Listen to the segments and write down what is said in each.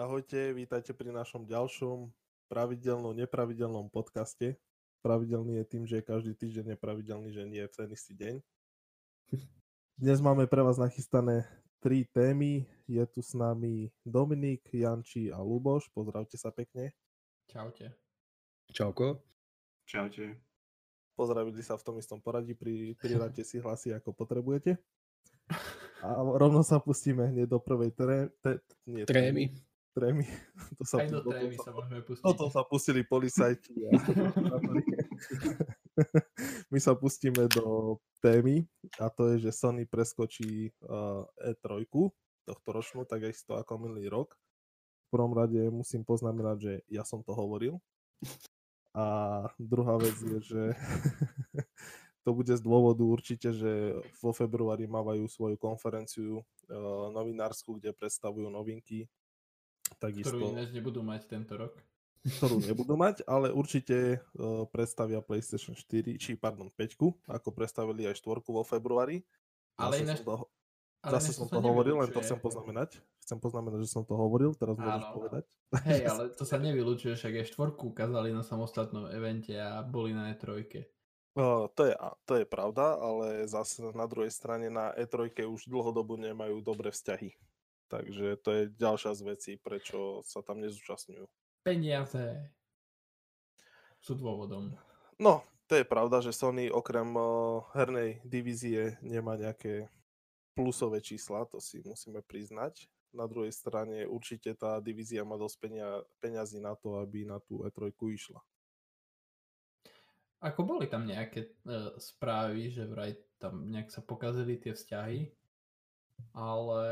Ahojte, vítajte pri našom ďalšom pravidelnom, nepravidelnom podcaste. Pravidelný je tým, že je každý týždeň nepravidelný, že nie je v ten istý deň. Dnes máme pre vás nachystané tri témy. Je tu s nami Dominik, Janči a Luboš. Pozdravte sa pekne. Čaute. Čauko. Čaute. Pozdravili sa v tom istom poradí, pri, priráte si hlasy ako potrebujete. A rovno sa pustíme hneď do prvej tre, te, nie, Trémy. Trémy. To sa, Aj do to- trémy to sa môžeme pustiť. Toto sa pustili policajti. A... My sa pustíme do témy a to je, že Sony preskočí uh, E3 tohto ročnú, tak isto ako minulý rok. V prvom rade musím poznamenať, že ja som to hovoril. A druhá vec je, že to bude z dôvodu určite, že vo februári mávajú svoju konferenciu uh, novinárskú, kde predstavujú novinky. Takisto ktorú ináč nebudú mať tento rok. ktorú nebudú mať, ale určite uh, predstavia PlayStation 4, či pardon 5, ako predstavili aj 4 vo februári. Ale Zase ináč, som to, ale zase som to hovoril, len to chcem poznamenať. Chcem poznamenať, že som to hovoril, teraz môžeš Áno, povedať. Hej, ale to sa nevylučuje, však aj štvorku ukázali na samostatnom evente a boli na E3. Uh, to, je, to je pravda, ale zase na druhej strane na E3 už dlhodobo nemajú dobré vzťahy. Takže to je ďalšia z vecí, prečo sa tam nezúčastňujú. Peniaze sú dôvodom. No, to je pravda, že Sony okrem uh, hernej divízie nemá nejaké plusové čísla, to si musíme priznať. Na druhej strane určite tá divízia má dosť penia- peňazí na to, aby na tú E3 išla. Ako boli tam nejaké uh, správy, že vraj tam nejak sa pokazili tie vzťahy, ale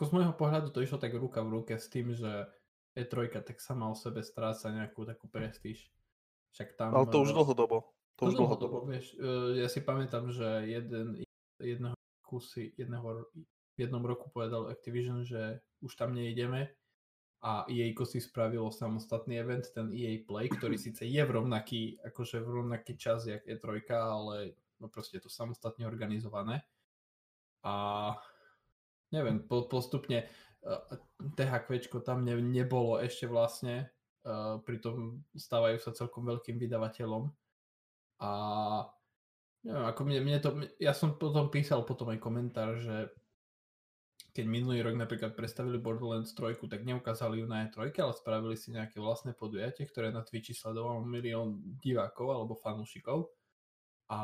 ako z môjho pohľadu to išlo tak ruka v ruke s tým, že E3 tak sama o sebe stráca nejakú takú prestíž. Však tam... Ale to už eh, dlhodobo. To už No dlhodobo. vieš, eh, ja si pamätám, že jeden, jedného kusy, jedného, v jednom roku povedal Activision, že už tam neideme a EA si spravilo samostatný event, ten EA Play, ktorý síce je v rovnaký, akože v rovnaký čas, jak E3, ale no proste je to samostatne organizované. A neviem, po, postupne uh, THQ tam ne, nebolo ešte vlastne, uh, pritom stávajú sa celkom veľkým vydavateľom. A neviem, ako mne, mne to, ja som potom písal potom aj komentár, že keď minulý rok napríklad predstavili Borderlands 3, tak neukázali ju na E3, ale spravili si nejaké vlastné podujatie, ktoré na Twitchi sledoval milión divákov alebo fanúšikov a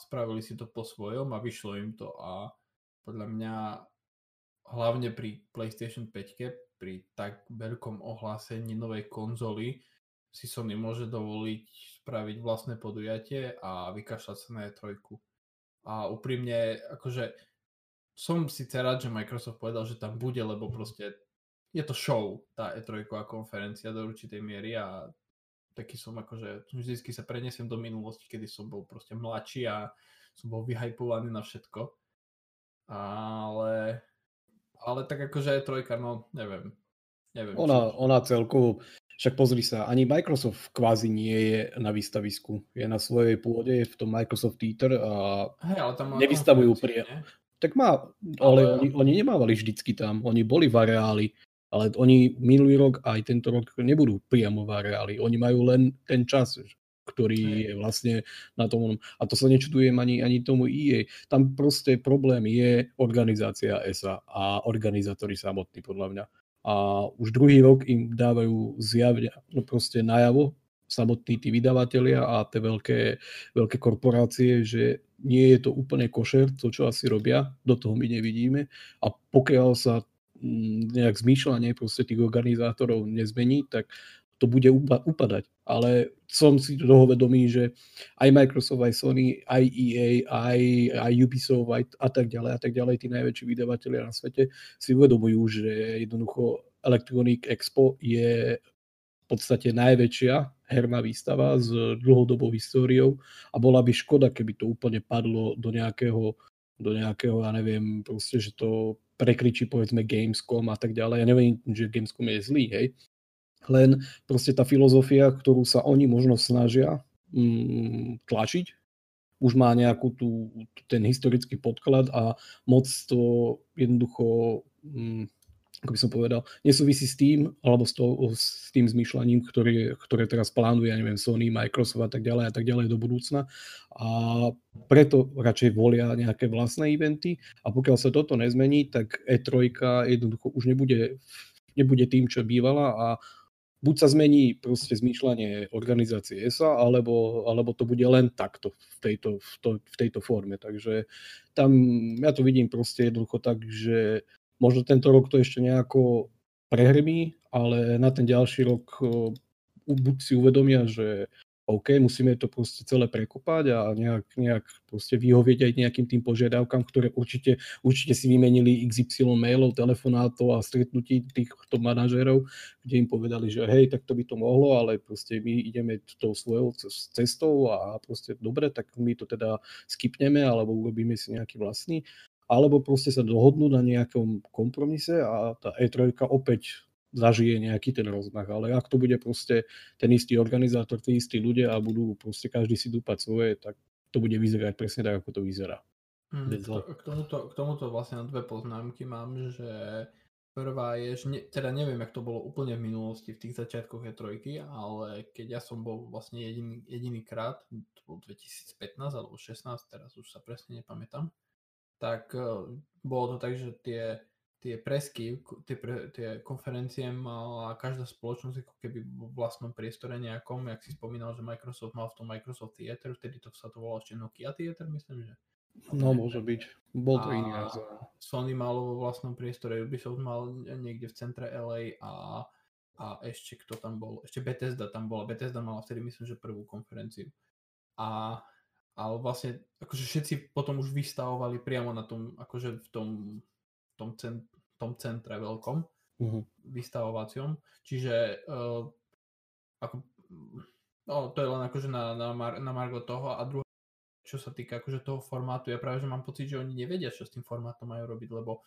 spravili si to po svojom a vyšlo im to a podľa mňa hlavne pri PlayStation 5 pri tak veľkom ohlásení novej konzoly si Sony môže dovoliť spraviť vlastné podujatie a vykašľať sa na E3. A úprimne, akože som síce rád, že Microsoft povedal, že tam bude, lebo proste je to show, tá E3 a konferencia do určitej miery a taký som akože, vždycky sa prenesiem do minulosti, kedy som bol proste mladší a som bol vyhypovaný na všetko. Ale, ale tak akože E3, no neviem. neviem Ona, či- ona celkovo, však pozri sa, ani Microsoft kvázi nie je na výstavisku. Je na svojej pôde, je v tom Microsoft Theater a Hej, ale tam nevystavujú konferenciu, pri- nie? tak má, ale Ale- oni, oni nemávali vždycky tam, oni boli v areáli, ale oni minulý rok aj tento rok nebudú priamo v areáli, oni majú len ten čas, ktorý je vlastne na tom. A to sa nečudujem ani, ani tomu EA. Tam proste problém je organizácia ESA a organizátori samotní podľa mňa. A už druhý rok im dávajú zjavne, no proste najavo samotní tí vydavatelia a tie veľké, veľké korporácie, že nie je to úplne košer, to čo asi robia, do toho my nevidíme. A pokiaľ sa mm, nejak zmýšľanie proste tých organizátorov nezmení, tak to bude upa- upadať. Ale som si toho vedomý, že aj Microsoft, aj Sony, aj EA, aj, aj Ubisoft aj, a tak ďalej, a tak ďalej, tí najväčší vydavatelia na svete si uvedomujú, že jednoducho Electronic Expo je v podstate najväčšia herná výstava s dlhodobou históriou a bola by škoda, keby to úplne padlo do nejakého, do nejakého, ja neviem, proste, že to prekričí povedzme Gamescom a tak ďalej. Ja neviem, že Gamescom je zlý, hej. Len proste tá filozofia, ktorú sa oni možno snažia mm, tlačiť, už má nejakú tú, ten historický podklad a moc to jednoducho mm, ako by som povedal, nesúvisí s tým, alebo s, to, s tým zmýšľaním, ktoré, ktoré teraz plánuje, ja neviem, Sony, Microsoft a tak ďalej a tak ďalej do budúcna. A preto radšej volia nejaké vlastné eventy a pokiaľ sa toto nezmení, tak E3 jednoducho už nebude, nebude tým, čo bývala a buď sa zmení proste zmýšľanie organizácie ESA, alebo, alebo to bude len takto v tejto, v, to, v tejto forme. Takže tam ja to vidím proste jednoducho tak, že Možno tento rok to ešte nejako prehrmí, ale na ten ďalší rok buď si uvedomia, že OK, musíme to proste celé prekopať a nejak, nejak proste vyhovieť aj nejakým tým požiadavkám, ktoré určite, určite si vymenili XY mailov, telefonátov a stretnutí týchto manažérov, kde im povedali, že hej, tak to by to mohlo, ale proste my ideme tou svojou cestou a proste dobre, tak my to teda skipneme alebo urobíme si nejaký vlastný. Alebo proste sa dohodnú na nejakom kompromise a tá E3 opäť zažije nejaký ten rozmach. Ale ak to bude proste ten istý organizátor, tí istí ľudia a budú proste každý si dúpať svoje, tak to bude vyzerať presne tak, ako to vyzerá. Mm, k, tomuto, k tomuto vlastne na dve poznámky mám, že prvá je, že ne, teda neviem, jak to bolo úplne v minulosti, v tých začiatkoch E3, ale keď ja som bol vlastne jediný, jediný krát, to bol 2015 alebo 16, teraz už sa presne nepamätám, tak uh, bolo to tak, že tie, tie presky, tie, pre, tie konferencie mala každá spoločnosť ako keby v vlastnom priestore nejakom, jak si spomínal, že Microsoft mal v tom Microsoft Theater, vtedy to sa to volalo ešte Nokia Theater, myslím, že. No, môže byť. Bol to iný Sony malo vo vlastnom priestore, Ubisoft mal niekde v centre LA a, a ešte kto tam bol, ešte Bethesda tam bola, Bethesda mala vtedy myslím, že prvú konferenciu. A ale vlastne akože všetci potom už vystavovali priamo na tom, akože v tom, tom, cent, tom centre veľkom uh-huh. vystavovacom. Čiže uh, ako, no, to je len akože na, na, mar, na margo toho a druhá čo sa týka akože toho formátu, ja práve že mám pocit, že oni nevedia, čo s tým formátom majú robiť, lebo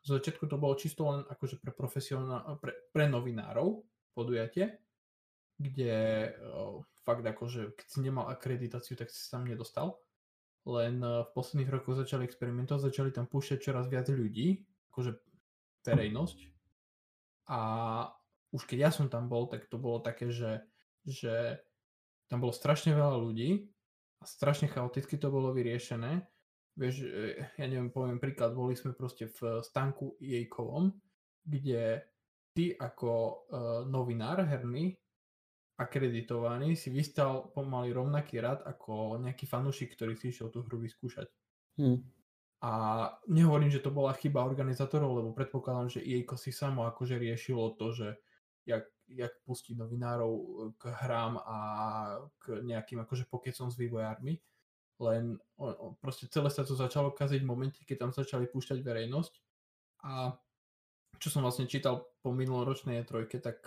z začiatku to bolo čisto len akože pre pre, pre novinárov podujatie, kde uh, fakt akože, keď si nemal akreditáciu, tak si sa tam nedostal. Len uh, v posledných rokoch začali experimentovať, začali tam púšťať čoraz viac ľudí, akože verejnosť. A už keď ja som tam bol, tak to bolo také, že, že tam bolo strašne veľa ľudí a strašne chaoticky to bolo vyriešené. Vieš, e, ja neviem, poviem príklad, boli sme proste v stanku jejkovom, kde ty ako uh, novinár herný akreditovaný si vystal pomaly rovnaký rad ako nejaký fanúšik, ktorý si išiel tú hru vyskúšať. Hmm. A nehovorím, že to bola chyba organizátorov, lebo predpokladám, že EA si samo akože riešilo to, že jak, jak pustiť novinárov k hrám a k nejakým akože pokecom s vývojármi. Len o, o, proste celé sa to začalo kaziť v momente, keď tam začali púšťať verejnosť. A čo som vlastne čítal po minuloročnej E3, tak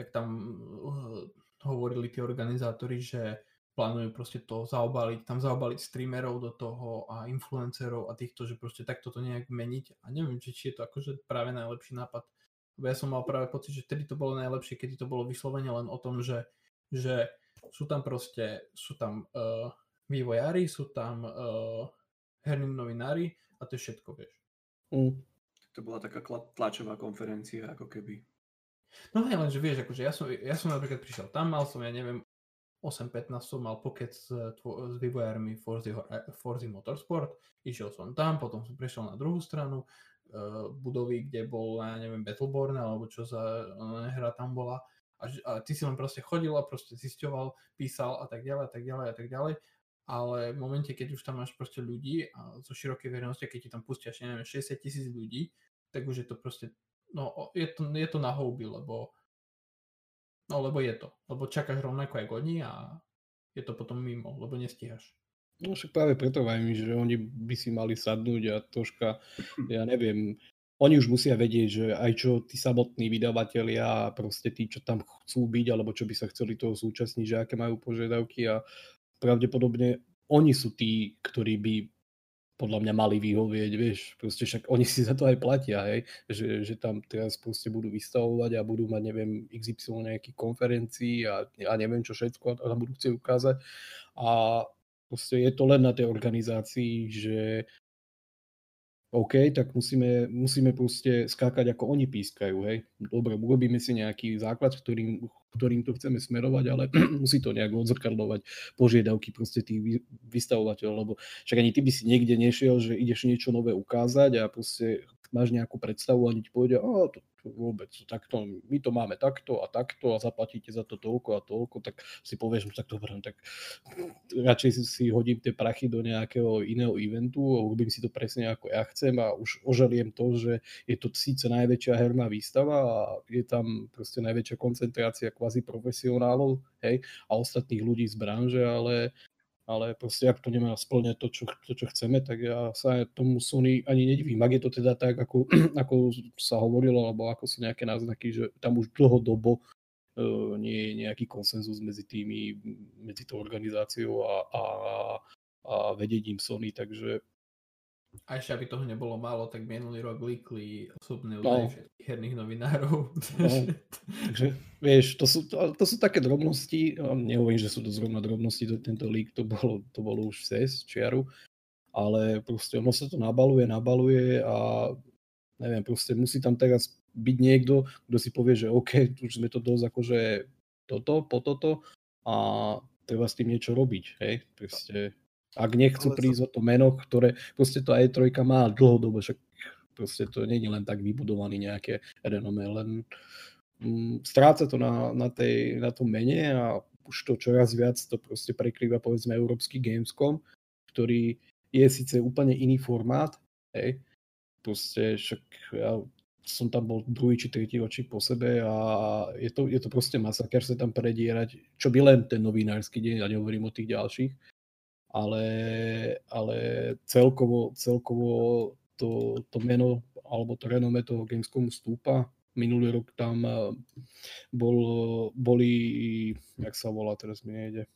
tak tam uh, hovorili tí organizátori, že plánujú proste to zaobaliť, tam zaobaliť streamerov do toho a influencerov a týchto, že proste takto to nejak meniť. A neviem, či, či je to akože práve najlepší nápad. Lebo ja som mal práve pocit, že vtedy to bolo najlepšie, keď to bolo vyslovene len o tom, že, že sú tam proste, sú tam uh, vývojári, sú tam uh, herní novinári a to je všetko, vieš. Mm. To bola taká tlačová konferencia, ako keby. No hej, lenže vieš, akože ja som, ja som napríklad prišiel tam, mal som, ja neviem, 8.15 som mal pokec s, s vývojármi Forza, Forza Motorsport, išiel som tam, potom som prišiel na druhú stranu uh, budovy, kde bol, ja neviem, Battleborn, alebo čo za uh, hra tam bola. A, a ty si len proste chodil a proste zisťoval, písal a tak ďalej, a tak ďalej, a tak ďalej. Ale v momente, keď už tam máš proste ľudí a zo širokej verejnosti, keď ti tam pustia, neviem, 60 tisíc ľudí, tak už je to proste no je to, je to na houby, lebo no lebo je to. Lebo čakáš rovnako ako oni a je to potom mimo, lebo nestíhaš. No však práve preto vajmi, že oni by si mali sadnúť a troška, ja neviem, oni už musia vedieť, že aj čo tí samotní vydavatelia, proste tí, čo tam chcú byť, alebo čo by sa chceli toho súčasniť, že aké majú požiadavky a pravdepodobne oni sú tí, ktorí by podľa mňa mali vyhovieť, vieš, proste však oni si za to aj platia, hej, že, že tam teraz proste budú vystavovať a budú mať, neviem, XY nejakých konferencií a, a neviem čo všetko a tam budú chcieť ukázať. A proste je to len na tej organizácii, že OK, tak musíme, musíme proste skákať ako oni pískajú, hej. Dobre, urobíme si nejaký základ, ktorým, ktorým to chceme smerovať, ale musí to nejak odzrkadlovať požiadavky proste tých vystavovateľov, lebo však ani ty by si niekde nešiel, že ideš niečo nové ukázať a proste máš nejakú predstavu a oni ti povedia, a to, vôbec, takto, my to máme takto a takto a zaplatíte za to toľko a toľko, tak si povieš, no tak dobre, tak radšej si hodím tie prachy do nejakého iného eventu a urobím si to presne ako ja chcem a už ožaliem to, že je to síce najväčšia herná výstava a je tam proste najväčšia koncentrácia kvazi profesionálov hej, a ostatných ľudí z branže, ale ale proste ak to nemá splňať to, čo, to, čo chceme, tak ja sa tomu Sony ani nedivím. Ak je to teda tak, ako, ako sa hovorilo, alebo ako sú nejaké náznaky, že tam už dlhodobo uh, nie je nejaký konsenzus medzi tými, medzi tou organizáciou a, a, a vedením Sony, takže a ešte, aby toho nebolo málo, tak minulý rok líkli osobné no. údaje no. všetkých herných novinárov. No. Takže, vieš, to sú, to, to sú také drobnosti, nehovorím, že sú to zrovna drobnosti, to, tento lík to bolo, to bolo už cez čiaru, ale proste ono sa to nabaluje, nabaluje a neviem, proste musí tam teraz byť niekto, kto si povie, že OK, už sme to dosť akože toto, po toto a treba s tým niečo robiť, hej, proste ak nechcú Ale prísť o to meno, ktoré proste to aj trojka má dlhodobo, však proste to nie je len tak vybudovaný nejaké renomé, len mm, stráca to na, na, tej, na tom mene a už to čoraz viac to proste prekrýva povedzme Európsky Gamescom, ktorý je síce úplne iný formát, hej, proste však ja som tam bol druhý či tretí ročík po sebe a je to, je to proste masaker sa tam predierať, čo by len ten novinársky deň, ja nehovorím o tých ďalších, ale, ale celkovo, celkovo to, to meno alebo to renome toho Gamescomu stúpa. Minulý rok tam eh, bol, boli, jak sa volá, teraz mi nejde,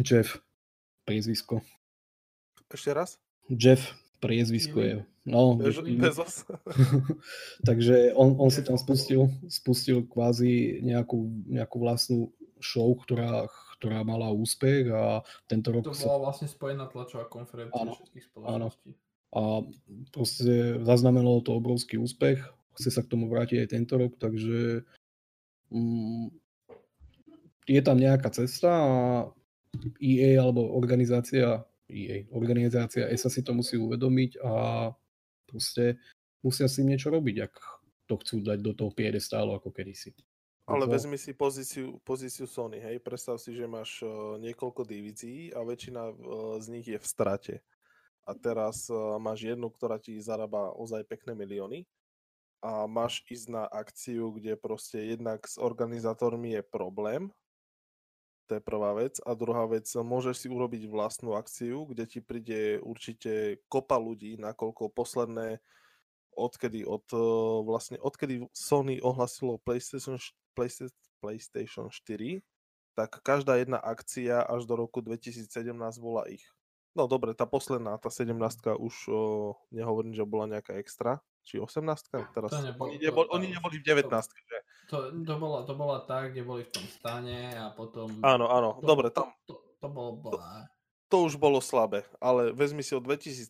Jeff, priezvisko. Ešte raz? Jeff, priezvisko je. No, Bezos. takže on, on si tam spustil, spustil kvázi nejakú, nejakú vlastnú show, ktorá, ktorá mala úspech a tento rok... To bola vlastne spojená tlačová konferencia áno, všetkých spoločností. A proste zaznamenalo to obrovský úspech. Chce sa k tomu vrátiť aj tento rok, takže mm, je tam nejaká cesta a EA alebo organizácia EA, organizácia ESA si to musí uvedomiť a proste musia si niečo robiť, ak to chcú dať do toho piedestálu ako kedysi. Ale vezmi si pozíciu, pozíciu Sony, hej, predstav si, že máš uh, niekoľko divízií a väčšina uh, z nich je v strate. A teraz uh, máš jednu, ktorá ti zarába ozaj pekné milióny a máš ísť na akciu, kde proste jednak s organizátormi je problém, to je prvá vec. A druhá vec, môžeš si urobiť vlastnú akciu, kde ti príde určite kopa ľudí, nakoľko posledné odkedy, od, vlastne, odkedy Sony ohlasilo PlayStation PlayStation 4, tak každá jedna akcia až do roku 2017 bola ich. No dobre, tá posledná, tá 17 už o, nehovorím, že bola nejaká extra, či 18 teraz. To nebolo, oni, neboli, to, oni neboli v 19 to, že? To, to, bola, to bola tá, kde boli v tom stane a potom... Áno, áno, to, dobre, tam... To, to, to bolo bola. To, už bolo slabé, ale vezmi si od 2013.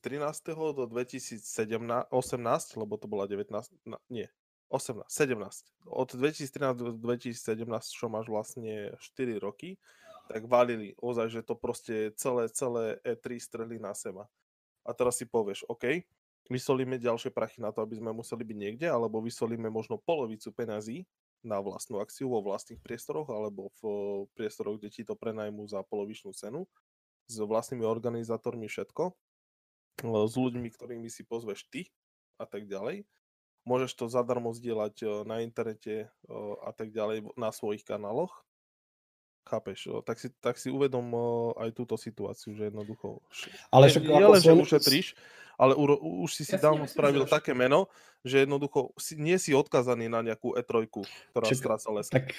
do 2018, lebo to bola 19, no, nie, 18, 17. Od 2013 do 2017, čo máš vlastne 4 roky, tak valili ozaj, že to proste celé, celé E3 streli na seba. A teraz si povieš, OK, vysolíme ďalšie prachy na to, aby sme museli byť niekde, alebo vysolíme možno polovicu peňazí na vlastnú akciu vo vlastných priestoroch, alebo v priestoroch, kde ti to prenajmú za polovičnú cenu, s vlastnými organizátormi všetko, s ľuďmi, ktorými si pozveš ty a tak ďalej môžeš to zadarmo zdieľať eh, na internete eh, a tak ďalej na svojich kanáloch. Chápeš? Tak si, tak si uvedom aj túto situáciu, že jednoducho... Ale však nie, len, že ušetríš, ale u, už si si ja dávno spravil také meno, že jednoducho si, nie si odkazaný na nejakú E3, ktorá stráca les. Tak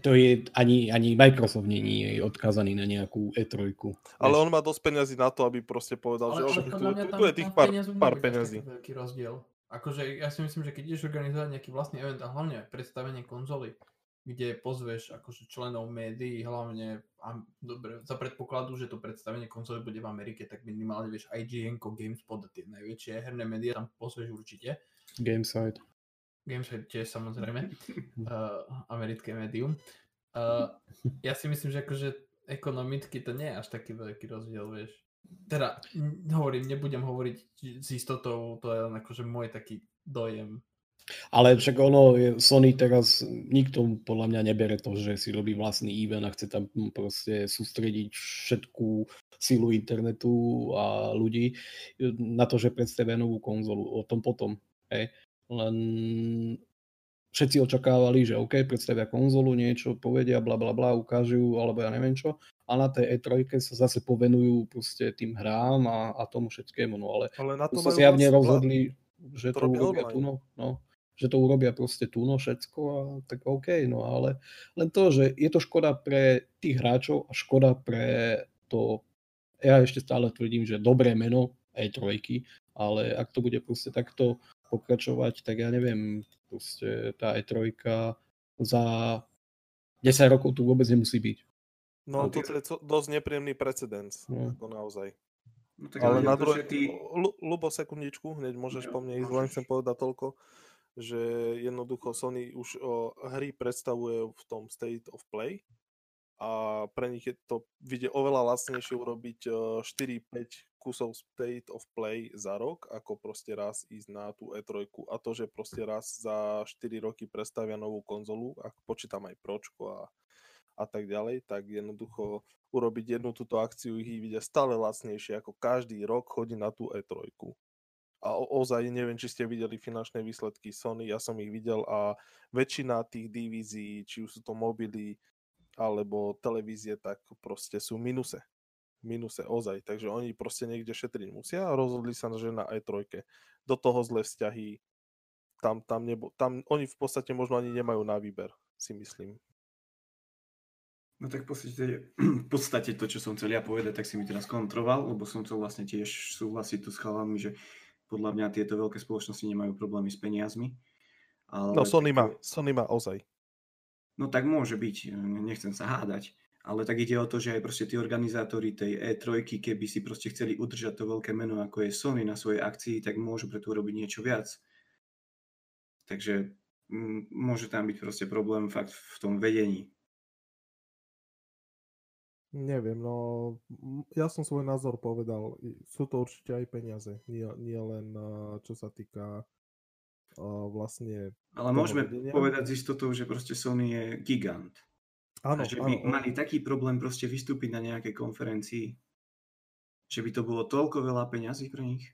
to je, ani, ani Microsoft nie je odkazaný na nejakú E3. Ale on má dosť peniazy na to, aby proste povedal, ale, že ale tu, tu, tu je tých pár, pár peniazí. Veľký rozdiel. Akože ja si myslím, že keď ideš organizovať nejaký vlastný event a hlavne predstavenie konzoly, kde pozveš akože členov médií, hlavne a, dobre, za predpokladu, že to predstavenie konzoly bude v Amerike, tak minimálne vieš IGN, GameSpot a tie najväčšie herné médiá tam pozveš určite. Gameside. Gameside tiež samozrejme, uh, americké médium. Uh, ja si myslím, že akože ekonomicky to nie je až taký veľký rozdiel, vieš. Teda, hovorím, nebudem hovoriť s istotou, to je len akože môj taký dojem ale však ono, Sony teraz, nikto podľa mňa nebere to, že si robí vlastný event a chce tam proste sústrediť všetku silu internetu a ľudí na to, že predstavia novú konzolu. O tom potom. Hej. Len všetci očakávali, že OK, predstavia konzolu, niečo povedia, bla bla bla, ukážu, alebo ja neviem čo. A na tej E3 sa zase povenujú proste tým hrám a, a tomu všetkému. No ale, ale na to sa zjavne rozhodli, že to, to urobia tu. No, no že to urobia proste tu no všetko a tak OK, no ale len to, že je to škoda pre tých hráčov a škoda pre to, ja ešte stále tvrdím, že dobré meno E3, ale ak to bude proste takto pokračovať, tak ja neviem, proste tá E3 za 10 rokov tu vôbec nemusí byť. No, to je dosť nepríjemný precedens, no. ako naozaj. No, tak ale, ale na druhé, ty... Lubo, sekundičku, hneď môžeš po mne ísť, len chcem povedať toľko že jednoducho Sony už o, hry predstavuje v tom State of Play a pre nich je to vidie oveľa lacnejšie urobiť 4-5 kusov State of Play za rok, ako proste raz ísť na tú E3 a to, že proste raz za 4 roky predstavia novú konzolu, ak počítam aj Pročko a, a tak ďalej, tak jednoducho urobiť jednu túto akciu ich vidia stále lacnejšie, ako každý rok chodí na tú E3 a ozaj neviem, či ste videli finančné výsledky Sony, ja som ich videl a väčšina tých divízií, či už sú to mobily alebo televízie, tak proste sú minuse. Minuse ozaj, takže oni proste niekde šetriť musia a rozhodli sa, že na E3. Do toho zlé vzťahy, tam, tam, nebo, tam oni v podstate možno ani nemajú na výber, si myslím. No tak v podstate, v podstate to, čo som chcel ja povedať, tak si mi teraz kontroval, lebo som chcel vlastne tiež súhlasiť tu s chalami, že podľa mňa tieto veľké spoločnosti nemajú problémy s peniazmi. Ale no Sony má, Sony má ozaj. No tak môže byť, nechcem sa hádať, ale tak ide o to, že aj proste tí organizátori tej E3, keby si proste chceli udržať to veľké meno, ako je Sony na svojej akcii, tak môžu preto urobiť niečo viac. Takže môže tam byť proste problém fakt v tom vedení. Neviem, no ja som svoj názor povedal. Sú to určite aj peniaze, nie, nie len čo sa týka vlastne... Ale môžeme vedenia. povedať z istotou, že proste Sony je gigant. Áno, a že by áno, mali áno. taký problém proste vystúpiť na nejakej konferencii, že by to bolo toľko veľa peňazí pre nich.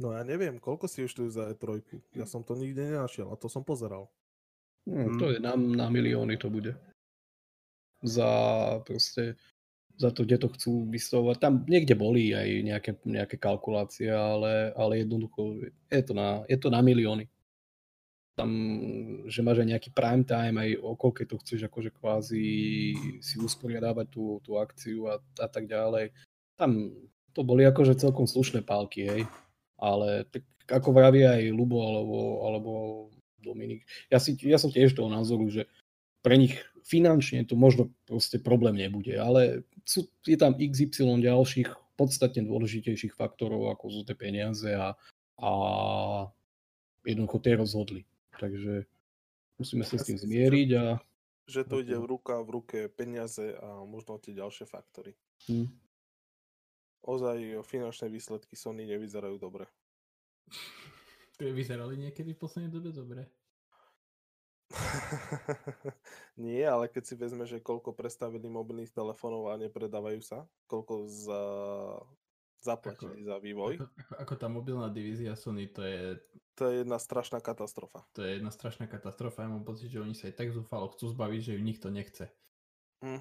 No ja neviem, koľko si už tu za E3. Ja som to nikde nenašiel a to som pozeral. Hmm, to je na, na milióny to bude. Za proste za to, kde to chcú vystavovať. Tam niekde boli aj nejaké, nejaké kalkulácie, ale, ale jednoducho je to, na, je to na milióny. Tam, že máš aj nejaký prime time, aj okolko to chceš akože kvázi si usporiadávať tú, tú akciu a, a tak ďalej. Tam to boli akože celkom slušné pálky, hej. Ale tak ako vraví aj Lubo alebo, alebo Dominik, ja, si, ja som tiež toho názoru, že pre nich finančne to možno proste problém nebude, ale sú, je tam XY ďalších podstatne dôležitejších faktorov, ako sú tie peniaze a, a jednoducho tie rozhodli. Takže musíme sa ja s tým zmieriť a... Že to ide v ruka v ruke peniaze a možno tie ďalšie faktory. Hmm. Ozaj finančné výsledky Sony nevyzerajú dobre. Vyzerali niekedy v poslednej dobe dobre. Nie, ale keď si vezme, že koľko predstavili mobilných telefónov a nepredávajú sa, koľko za, zaplatili ako, za vývoj. Ako, ako, tá mobilná divízia Sony, to je... To je jedna strašná katastrofa. To je jedna strašná katastrofa. Ja mám pocit, že oni sa aj tak zúfalo chcú zbaviť, že ju nikto nechce. Hm.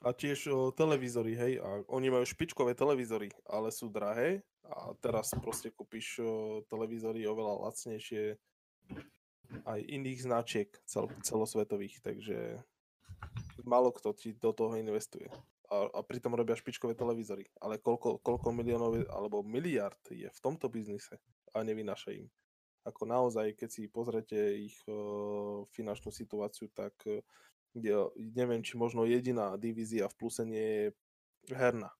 A tiež o, televízory, hej, a oni majú špičkové televízory, ale sú drahé a teraz proste kúpiš o, televízory oveľa lacnejšie aj iných značiek cel, celosvetových, takže málo kto ti do toho investuje. A, a pritom robia špičkové televízory. Ale koľko, koľko miliónov alebo miliard je v tomto biznise a nevynáša im. Ako naozaj, keď si pozrete ich uh, finančnú situáciu, tak uh, neviem, či možno jediná divízia v pluse nie je herná.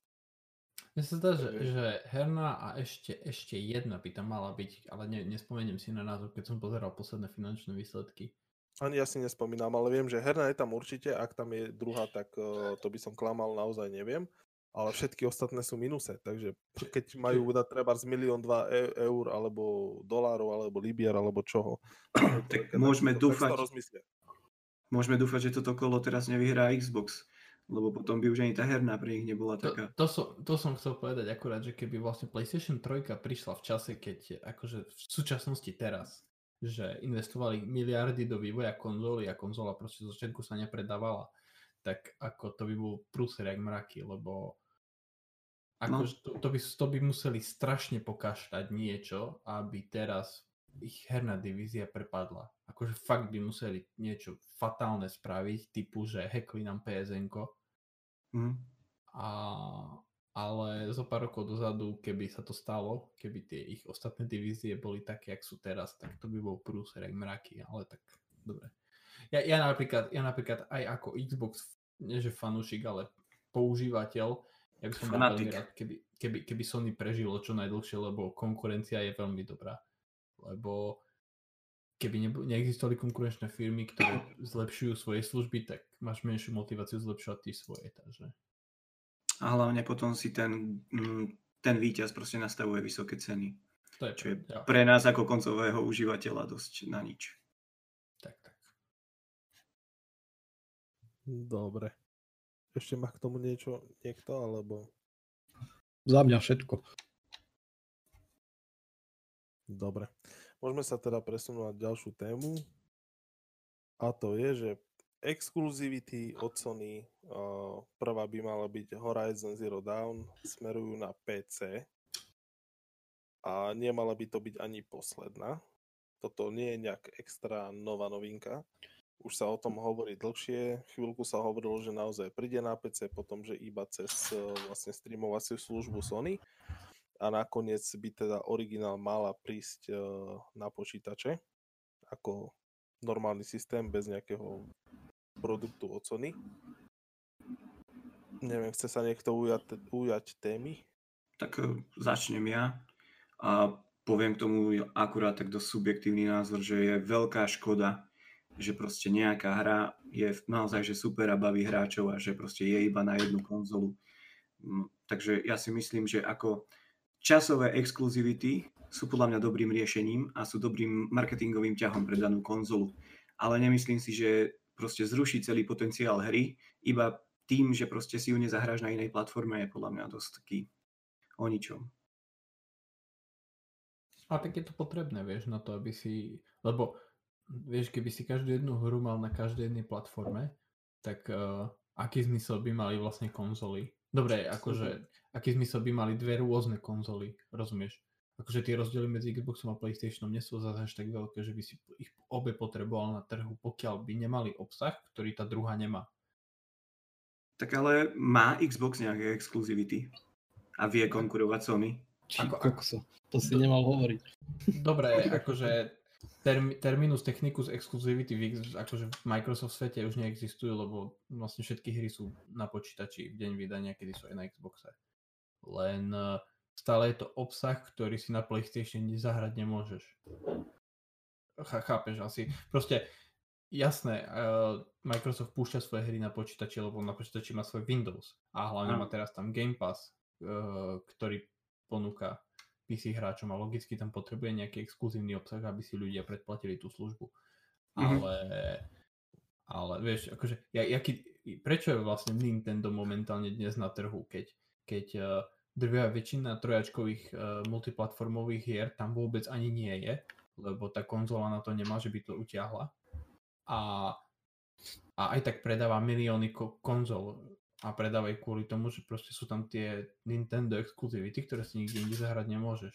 Mne sa zdá, že, že herná a ešte, ešte jedna by tam mala byť, ale ne, nespomeniem si na názov, keď som pozeral posledné finančné výsledky. Ani ja si nespomínam, ale viem, že herná je tam určite, ak tam je druhá, tak uh, to by som klamal, naozaj neviem. Ale všetky ostatné sú minuse, takže keď majú dať treba z milión dva e- eur, alebo dolárov, alebo libier, alebo čoho. tak môžeme dúfať, môžeme dúfať, že toto kolo teraz nevyhrá Xbox lebo potom by už ani tá herná pre nich nebola to, taká. To som, to som chcel povedať akurát, že keby vlastne PlayStation 3 prišla v čase, keď akože v súčasnosti teraz, že investovali miliardy do vývoja konzoly a konzola proste zo všetku sa nepredávala, tak ako to by bol prúser jak mraky, lebo ako, no. to, to, by, to by museli strašne pokašľať niečo, aby teraz ich herná divízia prepadla. Akože fakt by museli niečo fatálne spraviť, typu, že hackli nám PSN Mm. A, ale zo pár rokov dozadu, keby sa to stalo, keby tie ich ostatné divízie boli také, jak sú teraz, tak to by bol prúser jak mraky, ale tak dobre. Ja, ja, napríklad, ja napríklad aj ako Xbox, nie že fanúšik, ale používateľ, ja by som veľmi rád, keby, keby, keby Sony prežilo čo najdlhšie, lebo konkurencia je veľmi dobrá. Lebo keby ne, neexistovali konkurenčné firmy, ktoré zlepšujú svoje služby, tak máš menšiu motiváciu zlepšovať tie svoje. Takže... A hlavne potom si ten, mm, ten výťaz proste nastavuje vysoké ceny. To je, čo je ja. pre nás ako koncového užívateľa dosť na nič. Tak, tak. Dobre. Ešte má k tomu niečo niekto, alebo... Za mňa všetko. Dobre. Môžeme sa teda presunúť na ďalšiu tému. A to je, že exkluzivity od Sony, uh, prvá by mala byť Horizon Zero Dawn, smerujú na PC a nemala by to byť ani posledná. Toto nie je nejak extra nová novinka. Už sa o tom hovorí dlhšie. Chvíľku sa hovorilo, že naozaj príde na PC, potom, že iba cez uh, vlastne streamovaciu službu Sony a nakoniec by teda originál mala prísť e, na počítače ako normálny systém bez nejakého produktu od Sony. Neviem, chce sa niekto ujať, ujať témy? Tak e, začnem ja a poviem k tomu akurát tak dosť subjektívny názor, že je veľká škoda, že proste nejaká hra je naozaj že super a baví hráčov a že proste je iba na jednu konzolu. Mm, takže ja si myslím, že ako časové exkluzivity sú podľa mňa dobrým riešením a sú dobrým marketingovým ťahom pre danú konzolu. Ale nemyslím si, že proste zruší celý potenciál hry iba tým, že proste si ju nezahráš na inej platforme je podľa mňa dosť taký o ničom. A tak je to potrebné, vieš, na to, aby si... Lebo, vieš, keby si každú jednu hru mal na každej jednej platforme, tak uh, aký zmysel by mali vlastne konzoly? Dobre, akože, aký zmysel by mali dve rôzne konzoly, rozumieš? Akože tie rozdiely medzi Xboxom a PlayStationom nie sú zase až tak veľké, že by si ich obe potreboval na trhu, pokiaľ by nemali obsah, ktorý tá druhá nemá. Tak ale má Xbox nejaké exkluzivity a vie konkurovať Sony? Či ako, ako, to si do... nemal hovoriť. Dobre, akože term, terminus technicus exclusivity v, akože v Microsoft svete už neexistujú, lebo vlastne všetky hry sú na počítači v deň vydania, kedy sú aj na Xboxe. Len uh, stále je to obsah, ktorý si na PlayStation zahrať nemôžeš. Ch- chápeš asi. Proste jasné, uh, Microsoft púšťa svoje hry na počítači, lebo na počítači má svoj Windows a hlavne má teraz tam Game Pass, uh, ktorý ponúka PC hráčom a logicky tam potrebuje nejaký exkluzívny obsah, aby si ľudia predplatili tú službu. Mm-hmm. Ale, ale vieš, akože, ja, jaký, prečo je vlastne Nintendo momentálne dnes na trhu, keď, keď uh, drvia väčšina trojačkových uh, multiplatformových hier tam vôbec ani nie je, lebo tá konzola na to nemá, že by to utiahla. A, a aj tak predáva milióny ko- konzol a predávaj kvôli tomu, že proste sú tam tie Nintendo exkluzivity, ktoré si nikde inde zahrať nemôžeš.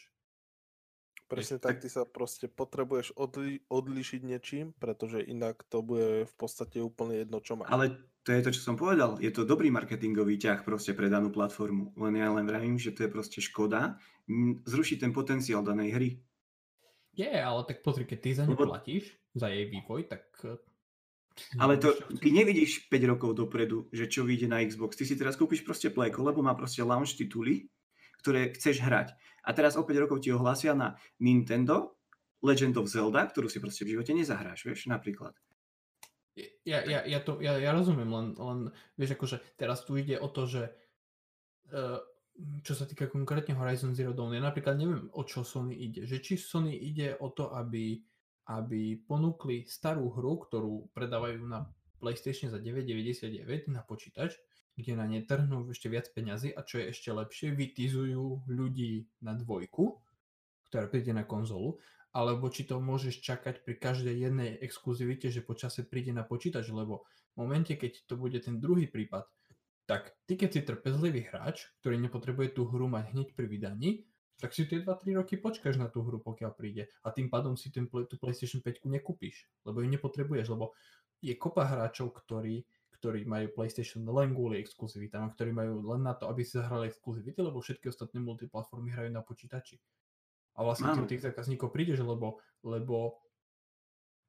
Presne tak, ty sa proste potrebuješ odli- odlišiť niečím, pretože inak to bude v podstate úplne jedno, čo má. Ale to je to, čo som povedal. Je to dobrý marketingový ťah proste pre danú platformu. Len ja len vravím, že to je proste škoda zrušiť ten potenciál danej hry. Je, ale tak pozri, keď ty za ňu platíš, za jej vývoj, tak... eh, Ale to, ty nevidíš 5 rokov dopredu, že čo vyjde na Xbox. Ty si teraz kúpiš proste Playko, lebo má proste launch tituly, ktoré chceš hrať. A teraz o 5 rokov ti ohlásia na Nintendo Legend of Zelda, ktorú si proste v živote nezahráš, vieš, napríklad. Ja, ja, ja, to, ja, ja rozumiem, len, len vieš, akože teraz tu ide o to, že uh, čo sa týka konkrétne Horizon Zero Dawn, ja napríklad neviem, o čo Sony ide. Že či Sony ide o to, aby, aby ponúkli starú hru, ktorú predávajú na PlayStation za 9,99 na počítač, kde na ne trhnú ešte viac peňazí a čo je ešte lepšie, vytizujú ľudí na dvojku, ktorá príde na konzolu, alebo či to môžeš čakať pri každej jednej exkluzivite, že počase príde na počítač, lebo v momente, keď to bude ten druhý prípad, tak ty keď si trpezlivý hráč, ktorý nepotrebuje tú hru mať hneď pri vydaní, tak si tie 2-3 roky počkáš na tú hru, pokiaľ príde. A tým pádom si ten, tú PlayStation 5 nekúpiš, lebo ju nepotrebuješ, lebo je kopa hráčov, ktorí, ktorí majú PlayStation len kvôli exkluzivitám a ktorí majú len na to, aby si zahrali exkluzivity, lebo všetky ostatné multiplatformy hrajú na počítači. A vlastne o tých zákazníkov prídeš, lebo, lebo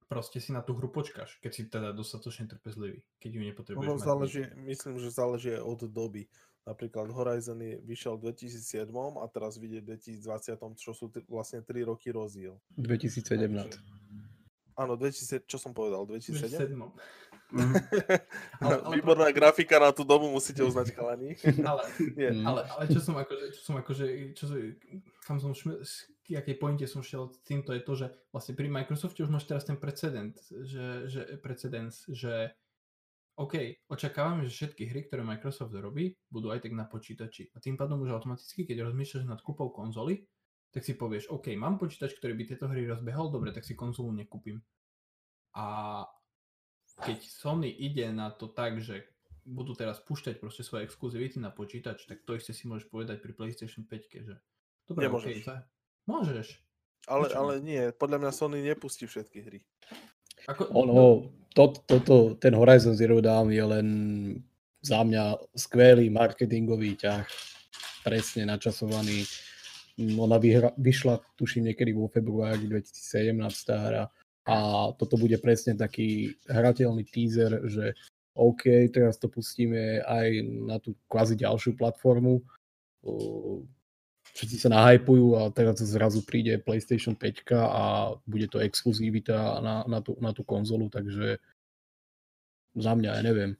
proste si na tú hru počkáš, keď si teda dostatočne trpezlivý, keď ju nepotrebuješ Ono záleží, myslím, že záleží aj od doby. Napríklad Horizon je, vyšiel v 2007 a teraz vyjde v 2020, čo sú t- vlastne 3 roky rozdiel. 2017. Áno, 2000, čo som povedal, 2007? 2007. Mhm. Ale- ale- Výborná grafika na tú dobu, musíte uznať chalani. Ale, Nie. Mm. ale, ale čo som akože, čo som akože, čo som, kam som šme, s akej pointe som šiel týmto je to, že vlastne pri Microsofte už máš teraz ten precedent, že, že precedens, že OK, očakávame, že všetky hry, ktoré Microsoft robí, budú aj tak na počítači. A tým pádom už automaticky, keď rozmýšľaš nad kúpou konzoly, tak si povieš, OK, mám počítač, ktorý by tieto hry rozbehol, dobre, tak si konzolu nekúpim. A keď Sony ide na to tak, že budú teraz púšťať proste svoje exkluzivity na počítač, tak to isté si môžeš povedať pri PlayStation 5, že dobre, Nemôžeš. okay, môžeš. Ale, Prečo? ale nie, podľa mňa Sony nepustí všetky hry. Ako, Ono, to, toto, ten Horizon Zero Dawn je len za mňa skvelý marketingový ťah, presne načasovaný. Ona vyhra, vyšla, tuším, niekedy vo februári 2017 tá hra a toto bude presne taký hrateľný teaser, že OK, teraz to pustíme aj na tú kvázi ďalšiu platformu. Všetci sa nahypujú a teraz zrazu príde PlayStation 5 a bude to exkluzivita na, na, tú, na tú konzolu, takže za mňa, ja neviem.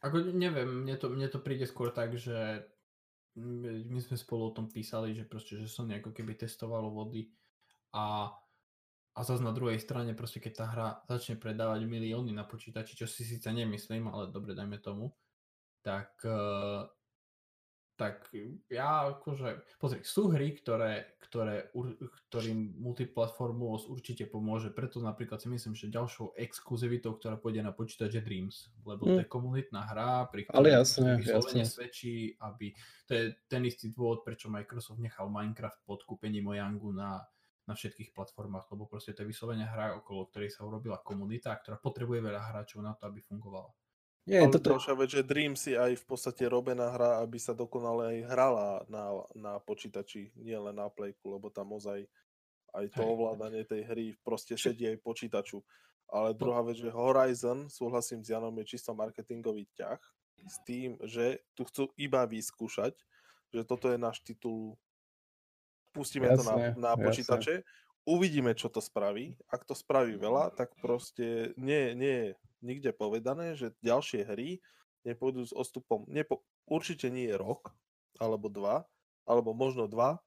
Ako neviem, mne to, mne to príde skôr tak, že my sme spolu o tom písali, že proste, že Sony ako keby testovalo vody a, a zase na druhej strane proste keď tá hra začne predávať milióny na počítači, čo si síce nemyslím, ale dobre, dajme tomu, tak eh, tak ja akože, pozri, sú hry, ktoré, ktoré, ur- ktorým multiplatformovosť určite pomôže, preto napríklad si myslím, že ďalšou exkluzivitou, ktorá pôjde na počítač je Dreams, lebo to Hm. je komunitná hra, pri ktorej vyslovene svedčí, aby, to je ten istý dôvod, prečo Microsoft nechal Minecraft pod kúpením Mojangu na, na všetkých platformách, lebo proste to je vyslovene hra, okolo ktorej sa urobila komunita, ktorá potrebuje veľa hráčov na to, aby fungovala. Nie, Ale toto, ďalšia vec, že Dreams je aj v podstate robená hra, aby sa dokonale aj hrala na, na počítači, nie len na plejku, lebo tam ozaj aj to Hej. ovládanie tej hry proste sedí aj počítaču. Ale druhá vec, že Horizon, súhlasím s Janom, je čisto marketingový ťah s tým, že tu chcú iba vyskúšať, že toto je náš titul, pustíme to na, Jasné, na jasné. počítače, uvidíme, čo to spraví. Ak to spraví veľa, tak proste nie, nie je nikde povedané, že ďalšie hry nepôjdu s odstupom, nepo, určite nie je rok, alebo dva, alebo možno dva,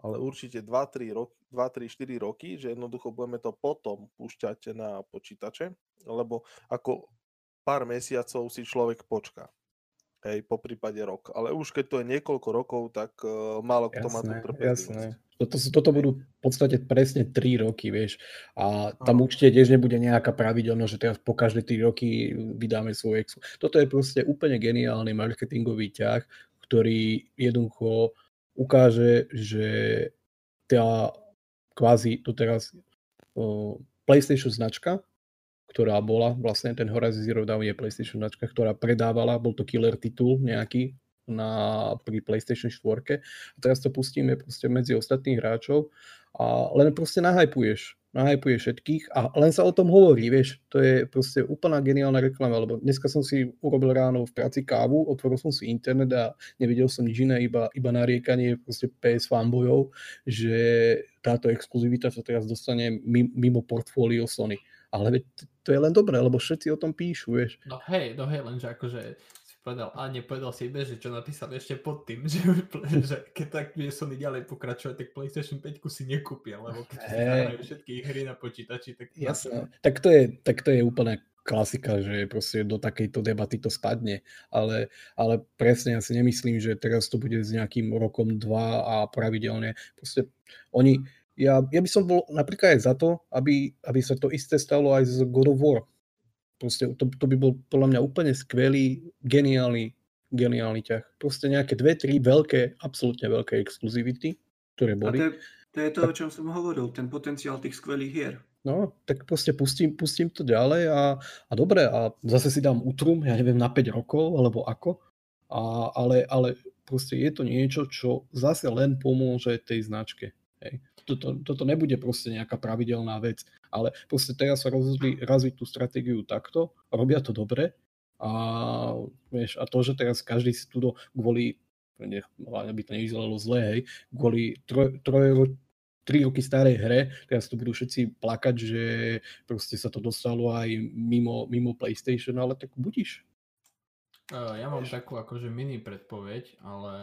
ale určite 2-3 roky, 2-3-4 roky, že jednoducho budeme to potom púšťať na počítače, lebo ako pár mesiacov si človek počká. Hej, po prípade rok. Ale už keď to je niekoľko rokov, tak uh, málo kto má tú Jasné, trpezlivosť. jasné. Toto, toto budú v podstate presne 3 roky, vieš. A tam Áno. určite tiež nebude nejaká pravidelnosť, že teraz po každé 3 roky vydáme svoj exu. Toto je proste úplne geniálny marketingový ťah, ktorý jednoducho ukáže, že tá kvázi tu teraz o, PlayStation značka, ktorá bola, vlastne ten Horizon Zero Dawn je PlayStation značka, ktorá predávala, bol to killer titul nejaký, na, pri PlayStation 4 a teraz to pustíme proste medzi ostatných hráčov a len proste nahypuješ nahypuje všetkých a len sa o tom hovorí, vieš, to je proste úplná geniálna reklama, lebo dneska som si urobil ráno v práci kávu, otvoril som si internet a nevidel som nič iné, iba, iba nariekanie proste PS fanbojov, že táto exkluzivita sa teraz dostane mimo portfólio Sony. Ale to je len dobré, lebo všetci o tom píšu, vieš. No hej, no hej, lenže akože povedal a nepovedal si iba, že čo napísal ešte pod tým, že, že keď tak bude Sony ďalej pokračovať, tak PlayStation 5 si nekúpia, lebo keď hey. si všetky hry na počítači, tak... Jasné, tak to je, tak to je úplne klasika, že proste do takejto debaty to spadne, ale, ale presne ja si nemyslím, že teraz to bude s nejakým rokom, dva a pravidelne. Proste oni, ja, ja by som bol napríklad aj za to, aby, aby sa to isté stalo aj z God of War Proste to, to by bol podľa mňa úplne skvelý, geniálny, geniálny ťah. Proste nejaké dve, tri veľké, absolútne veľké exkluzivity, ktoré boli. A to je, to je to, o čom som hovoril, ten potenciál tých skvelých hier. No, tak proste pustím, pustím to ďalej a, a dobre, a zase si dám utrum, ja neviem, na 5 rokov, alebo ako. A, ale, ale proste je to niečo, čo zase len pomôže tej značke. Hej toto, toto nebude proste nejaká pravidelná vec, ale proste teraz sa rozhodli raziť tú stratégiu takto, robia to dobre a, vieš, a to, že teraz každý si tu kvôli, nech, aby to nevyzeralo zlé, hej, kvôli troj, troj, tri roky starej hre, teraz tu budú všetci plakať, že proste sa to dostalo aj mimo, mimo PlayStation, ale tak budíš. Ja mám takú akože mini predpoveď, ale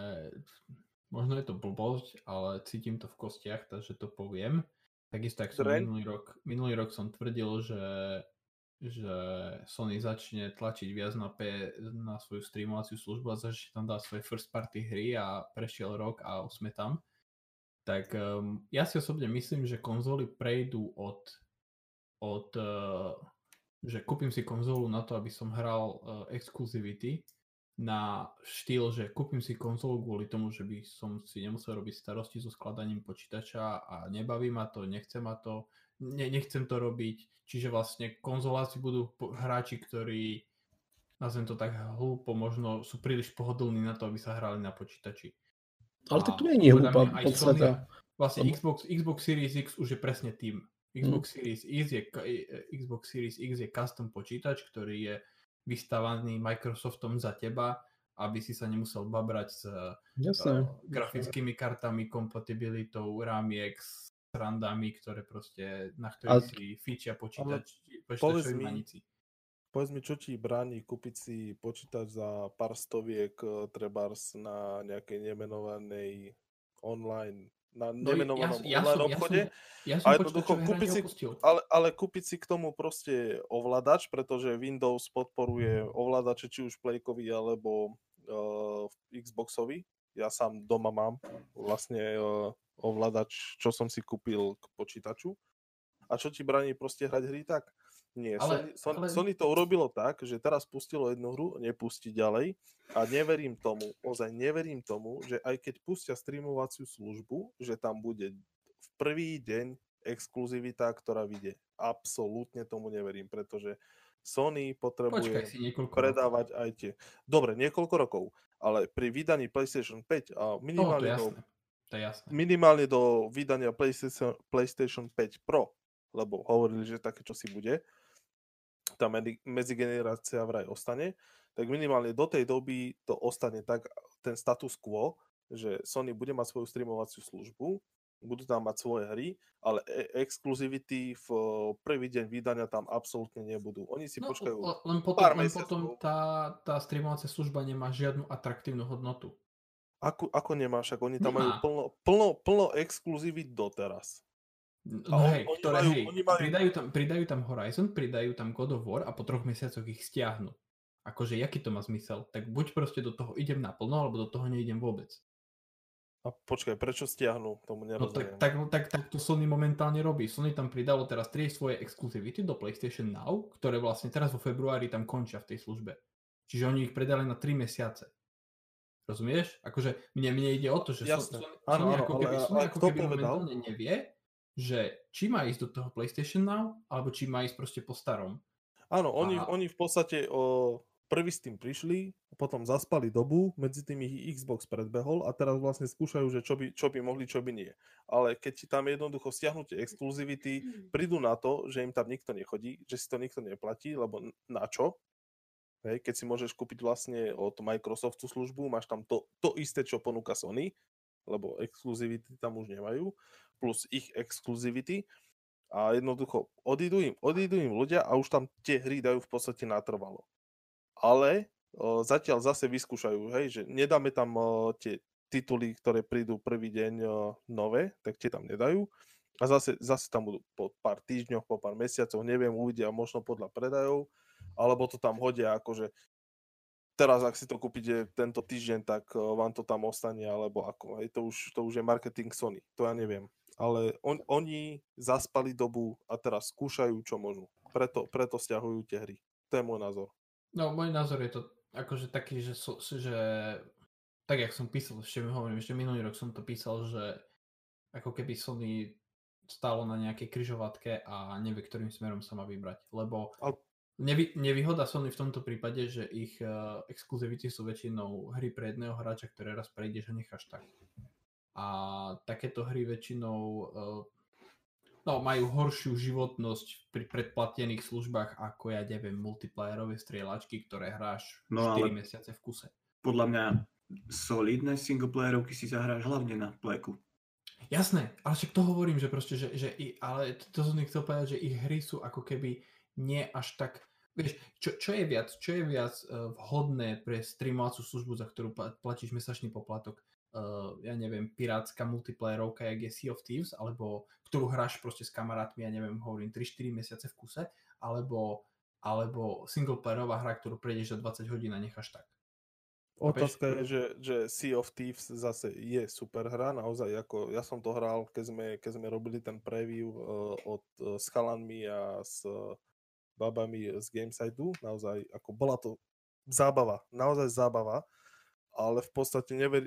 Možno je to blbosť, ale cítim to v kostiach, takže to poviem. Takisto, ak som minulý rok, minulý rok som tvrdil, že, že Sony začne tlačiť viac na, P, na svoju streamovaciu službu a začne tam dať svoje first party hry a prešiel rok a sme tam. Tak um, ja si osobne myslím, že konzoly prejdú od, od uh, že kúpim si konzolu na to, aby som hral uh, exclusivity na štýl, že kúpim si konzolu kvôli tomu, že by som si nemusel robiť starosti so skladaním počítača a nebaví ma to, nechcem ma to, ne, nechcem to robiť. Čiže vlastne konzoláci budú hráči, ktorí nazvem to tak hlúpo, možno sú príliš pohodlní na to, aby sa hrali na počítači. Ale to tu nie je hlúpa podstate. Vlastne Xbox, Xbox Series X už je presne tým. Xbox, hmm. Series X je, Xbox Series X je custom počítač, ktorý je vystávaný Microsoftom za teba, aby si sa nemusel babrať s uh, grafickými kartami, kompatibilitou, ramiek, s randami, ktoré proste, na ktorých si fičia počítač, počítačoví manici. Povedz mi, čo ti bráni kúpiť si počítač za pár stoviek eh, trebárs na nejakej nemenovanej online na no, nemenovanom ja, ja online som, obchode. Ja som, ja som a jednoducho kúpiť si, ale, ale kúpiť si k tomu proste ovládač, pretože Windows podporuje ovládače či už Playkový alebo uh, Xboxový. Ja sám doma mám vlastne uh, ovládač, čo som si kúpil k počítaču. A čo ti bráni proste hrať hry tak? Nie, ale, Sony, ale... Sony to urobilo tak, že teraz pustilo jednu hru, nepustí ďalej a neverím tomu, ozaj neverím tomu, že aj keď pustia streamovaciu službu, že tam bude v prvý deň exkluzivita, ktorá vyjde. Absolútne tomu neverím, pretože Sony potrebuje predávať rokov. aj tie... Dobre, niekoľko rokov, ale pri vydaní PlayStation 5 a minimálne, no, to, do, to minimálne do vydania PlayStation, PlayStation 5 Pro, lebo hovorili, že také čo si bude, tá medzigenerácia vraj ostane, tak minimálne do tej doby to ostane tak, ten status quo, že Sony bude mať svoju streamovaciu službu, budú tam mať svoje hry, ale e- exkluzivity v prvý deň vydania tam absolútne nebudú. Oni si no, počkajú len potom, pár len potom tá, tá streamovacia služba nemá žiadnu atraktívnu hodnotu. Ako, ako nemá, však oni tam Nemá. majú plno, plno, plno exkluzivit doteraz. No hej, oni ktoré, majú, hej, oni majú... pridajú, tam, pridajú tam Horizon, pridajú tam God of War a po troch mesiacoch ich stiahnu. Akože, jaký to má zmysel? Tak buď proste do toho idem naplno, alebo do toho neidem vôbec. A počkaj, prečo stiahnu? Tomu nerozumiem. No tak, tak, tak, tak to Sony momentálne robí. Sony tam pridalo teraz tri svoje exkluzivity do PlayStation Now, ktoré vlastne teraz vo februári tam končia v tej službe. Čiže oni ich predali na 3 mesiace. Rozumieš? Akože mne, mne ide o to, že Jasne. Sony, Sony, Sony ako keby, Sony ako keby momentálne nevie, že či má ísť do toho PlayStation Now, alebo či má ísť proste po starom. Áno, oni, a... oni v podstate o, Prvý s tým prišli, potom zaspali dobu, medzi tým ich Xbox predbehol a teraz vlastne skúšajú, že čo by, čo by mohli, čo by nie. Ale keď ti tam jednoducho stiahnutie exkluzivity, prídu na to, že im tam nikto nechodí, že si to nikto neplatí, lebo na čo? Hej, keď si môžeš kúpiť vlastne od Microsoftu službu, máš tam to, to isté, čo ponúka Sony, lebo exkluzivity tam už nemajú, plus ich exkluzivity a jednoducho odídu im, odídu im ľudia a už tam tie hry dajú v podstate natrvalo ale o, zatiaľ zase vyskúšajú, hej, že nedáme tam o, tie tituly, ktoré prídu prvý deň o, nové, tak tie tam nedajú. A zase, zase tam budú po pár týždňoch, po pár mesiacoch, neviem, uvidia možno podľa predajov, alebo to tam hodia akože teraz, ak si to kúpite tento týždeň, tak vám to tam ostane, alebo ako. Hej, to, už, to už je marketing Sony, to ja neviem. Ale on, oni zaspali dobu a teraz skúšajú, čo môžu. Preto, preto stiahujú tie hry. To je môj názor. No, môj názor je to akože taký, že, so, že tak, jak som písal, ešte mi hovorím, ešte minulý rok som to písal, že ako keby Sony stálo na nejakej kryžovatke a nevie, ktorým smerom sa má vybrať. Lebo nevy, nevýhoda Sony v tomto prípade, že ich uh, exkluzivity sú väčšinou hry pre jedného hráča, ktoré raz prejdeš a necháš tak. A takéto hry väčšinou uh, no, majú horšiu životnosť pri predplatených službách ako ja neviem multiplayerové strieľačky, ktoré hráš no, 4 mesiace v kuse. Podľa mňa solidné singleplayerovky si zahráš hlavne na pleku. Jasné, ale však to hovorím, že proste, že, že ale to som chcel povedať, že ich hry sú ako keby nie až tak, vieš, čo, čo je viac, čo je viac uh, vhodné pre streamovacú službu, za ktorú platíš mesačný poplatok, uh, ja neviem, pirátska multiplayerovka, jak je Sea of Thieves, alebo ktorú hráš proste s kamarátmi, ja neviem, hovorím 3-4 mesiace v kuse, alebo, alebo singleplayerová hra, ktorú prejdeš za 20 hodín a necháš tak. Otázka je, že, že Sea of Thieves zase je super hra, naozaj ako ja som to hral, keď sme, keď sme robili ten preview uh, od, uh, s chalanmi a s uh, babami z Gamesiteu, naozaj ako bola to zábava, naozaj zábava, ale v podstate never,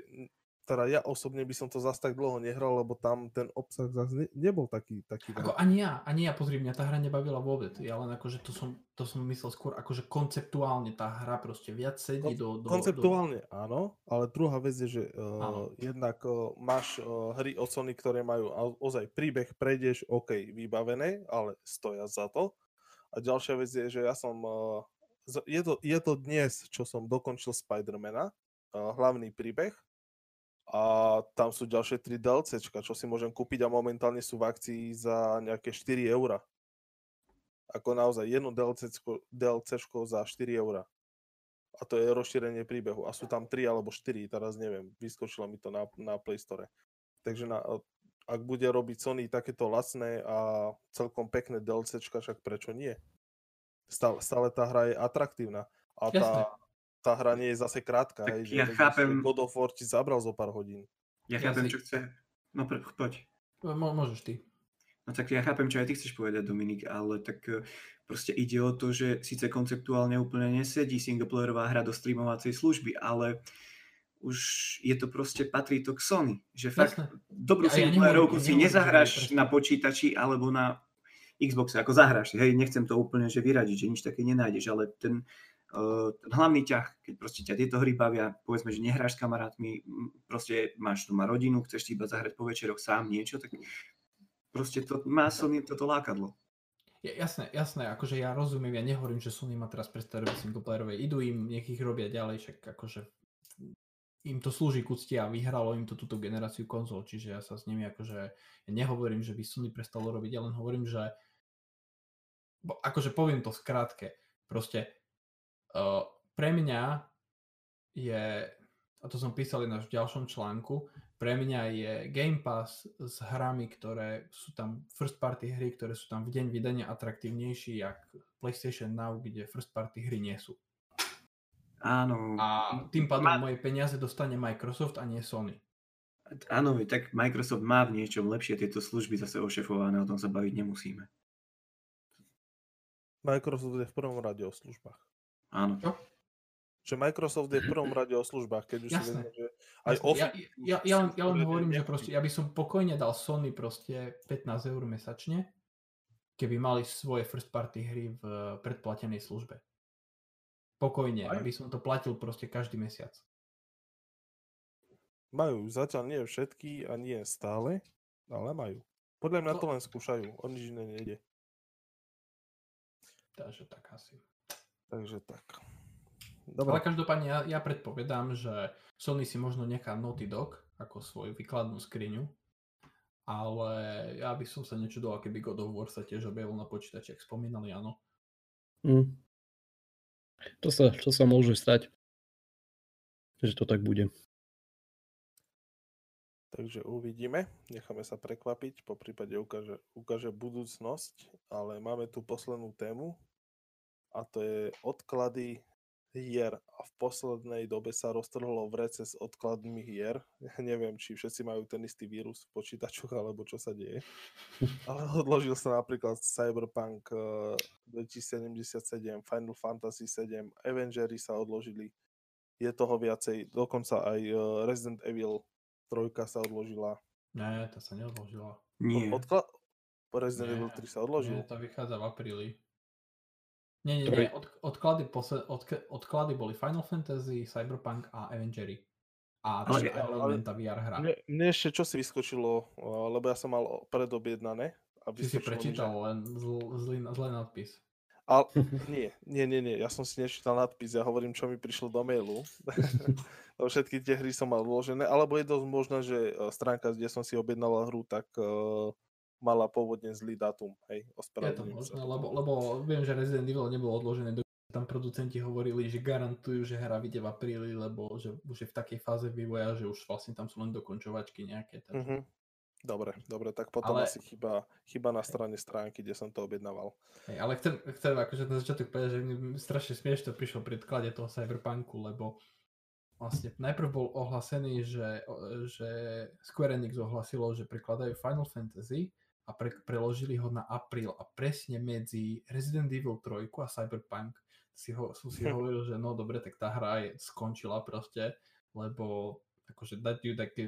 teda ja osobne by som to zase tak dlho nehral, lebo tam ten obsah zase ne, nebol taký, taký ako ani ja, ani ja, pozri, mňa tá hra nebavila vôbec, ja len akože to som, to som myslel skôr, akože konceptuálne tá hra proste viac sedí do, do... Konceptuálne do... áno, ale druhá vec je, že uh, jednak uh, máš uh, hry od Sony, ktoré majú ozaj príbeh, prejdeš, OK, vybavené, ale stoja za to. A ďalšia vec je, že ja som, uh, je, to, je to dnes, čo som dokončil Spidermana, uh, hlavný príbeh, a tam sú ďalšie 3 DLCčka, čo si môžem kúpiť a momentálne sú v akcii za nejaké 4 eurá. Ako naozaj jedno DLCčko, DLCčko za 4 eurá. A to je rozšírenie príbehu. A sú tam 3 alebo 4, teraz neviem, vyskočilo mi to na, na Play Store. Takže na, ak bude robiť Sony takéto lacné a celkom pekné DLCčka, však prečo nie? Stále, stále tá hra je atraktívna. A tá, tá hra nie je zase krátka. Tak hej, ja že chápem... God of War ti zabral zo pár hodín. Ja, ja chápem, si... čo chce... No poď. Môžeš ty. No tak ja chápem, čo aj ty chceš povedať, Dominik, ale tak e, proste ide o to, že síce konceptuálne úplne nesedí singleplayerová hra do streamovacej služby, ale už je to proste, patrí to k Sony. Že fakt Jasne. dobrú ja, singleplayerovku ja si nezahráš na počítači alebo na Xboxe, ako zahráš. Hej, nechcem to úplne že vyradiť, že nič také nenájdeš, ale ten, Uh, ten hlavný ťah, keď proste ťa tieto hry bavia, povedzme, že nehráš s kamarátmi, proste máš tu má rodinu, chceš iba zahrať po večeroch sám niečo, tak proste to má Sony toto lákadlo. Ja, jasné, jasné, akože ja rozumiem, ja nehovorím, že Sony má teraz predstaviť robiť singleplayerové, idú im, nech ich robia ďalej, však akože im to slúži k úcti a vyhralo im to túto generáciu konzol, čiže ja sa s nimi akože, ja nehovorím, že by Sony prestalo robiť, ja len hovorím, že bo, akože poviem to skrátke, proste Uh, pre mňa je, a to som písal na v ďalšom článku, pre mňa je Game Pass s hrami, ktoré sú tam first party hry, ktoré sú tam v deň vydania atraktívnejší, jak PlayStation Now, kde first party hry nie sú. Áno. A tým pádom má... moje peniaze dostane Microsoft a nie Sony. Áno, tak Microsoft má v niečom lepšie tieto služby zase ošefované, o tom sa baviť nemusíme. Microsoft je v prvom rade o službách. Áno. Čo? Že Microsoft je v prvom rade o službách, keď už Jasné. si vezme, že aj Jasné. Ja, ja, ja, len, ja len hovorím, že proste, ja by som pokojne dal Sony proste 15 eur mesačne, keby mali svoje first party hry v predplatenej službe. Pokojne, Majú. aby som to platil proste každý mesiac. Majú, zatiaľ nie všetky a nie stále, ale majú. Podľa mňa No. to len skúšajú, o nič iné nejde. Takže tak asi. Takže tak. Ale Dobre, každopádne ja, ja predpovedám, že Sony si možno nechá Naughty Dog ako svoju výkladnú skriňu, ale ja by som sa nečudoval, keby God of War sa tiež objavil na počítači, ak spomínali, áno. Hm. To, sa, to sa môže stať. Že to tak bude. takže uvidíme, necháme sa prekvapiť, po prípade ukáže, ukáže budúcnosť, ale máme tu poslednú tému a to je odklady hier a v poslednej dobe sa roztrhlo vrece s odkladmi hier. Ja neviem, či všetci majú ten istý vírus v počítačoch, alebo čo sa deje. Ale odložil sa napríklad Cyberpunk eh, 2077, Final Fantasy 7, Avengery sa odložili. Je toho viacej, dokonca aj eh, Resident Evil 3 sa odložila. Nie, to sa neodložila. Nie. Odkla- Resident Evil Nie, 3 sa odložil. Nie, to vychádza v apríli. Nie, nie, nie. Od, odklady, posle, odk, odklady boli Final Fantasy, Cyberpunk a Avengery. A teda ale- Elementa VR hra. Mne, mne ešte čo si vyskočilo, eh, lebo ja som mal predobjednané. A si mi, že- prečítal len zl, zlý, zlý nadpis. Ale nie, nie, nie, nie, ja som si nečítal nadpis, ja hovorím, čo mi prišlo do mailu. Všetky tie hry som mal vložené, alebo je dosť možné, že eh, stránka, kde som si objednal hru, tak uh, mala pôvodne zlý dátum. Hej, Je to ospravedlňujem možné, sa. lebo, lebo viem, že Resident Evil nebolo odložené, do... tam producenti hovorili, že garantujú, že hra vyjde v apríli, lebo že už je v takej fáze vývoja, že už vlastne tam sú len dokončovačky nejaké. Takže... Mhm. Dobre, dobre, tak potom Ale- asi chyba, chyba na strane stránky, kde som to objednával. Hej, ale chcem, chcem akože na začiatok povedať, že mi strašne smiešne to prišlo pri odklade toho Cyberpunku, lebo vlastne najprv bol ohlasený, že, že Square Enix ohlasilo, že prekladajú Final Fantasy a pre, preložili ho na apríl a presne medzi Resident Evil 3 a Cyberpunk si ho, som si hovoril, že no dobre, tak tá hra je, skončila proste, lebo akože dať ju také,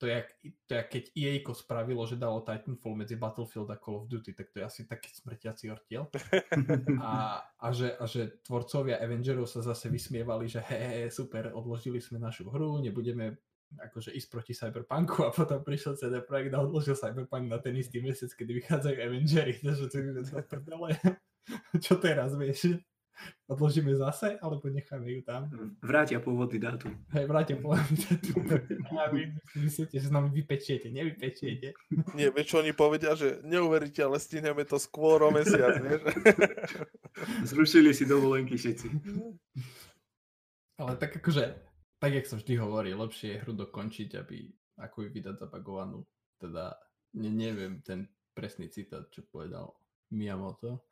to je, to je keď EA spravilo, že dalo Titanfall medzi Battlefield a Call of Duty, tak to je asi taký smrtiaci ortiel. A, a, že, a že tvorcovia Avengerov sa zase vysmievali, že he, he, super, odložili sme našu hru, nebudeme akože ísť proti Cyberpunku a potom prišiel CD Projekt a odložil Cyberpunk na ten istý mesiac, kedy vychádzajú Avengery, takže to je do prdele. Čo teraz, vieš? Odložíme zase, alebo necháme ju tam? Vrátia pôvodný dátum. Hej, vrátim povedať tu. A vy myslíte, že s nami vypečiete, nevypečiete. Nie, vieš čo oni povedia, že neuveríte, ale stihneme to skôr o mesiac, vieš? Zrušili si dovolenky všetci. Ale tak akože, tak jak sa vždy hovorí, lepšie je hru dokončiť, aby ako ju vydať zabagovanú. Teda, ne, neviem ten presný citát, čo povedal Miyamoto,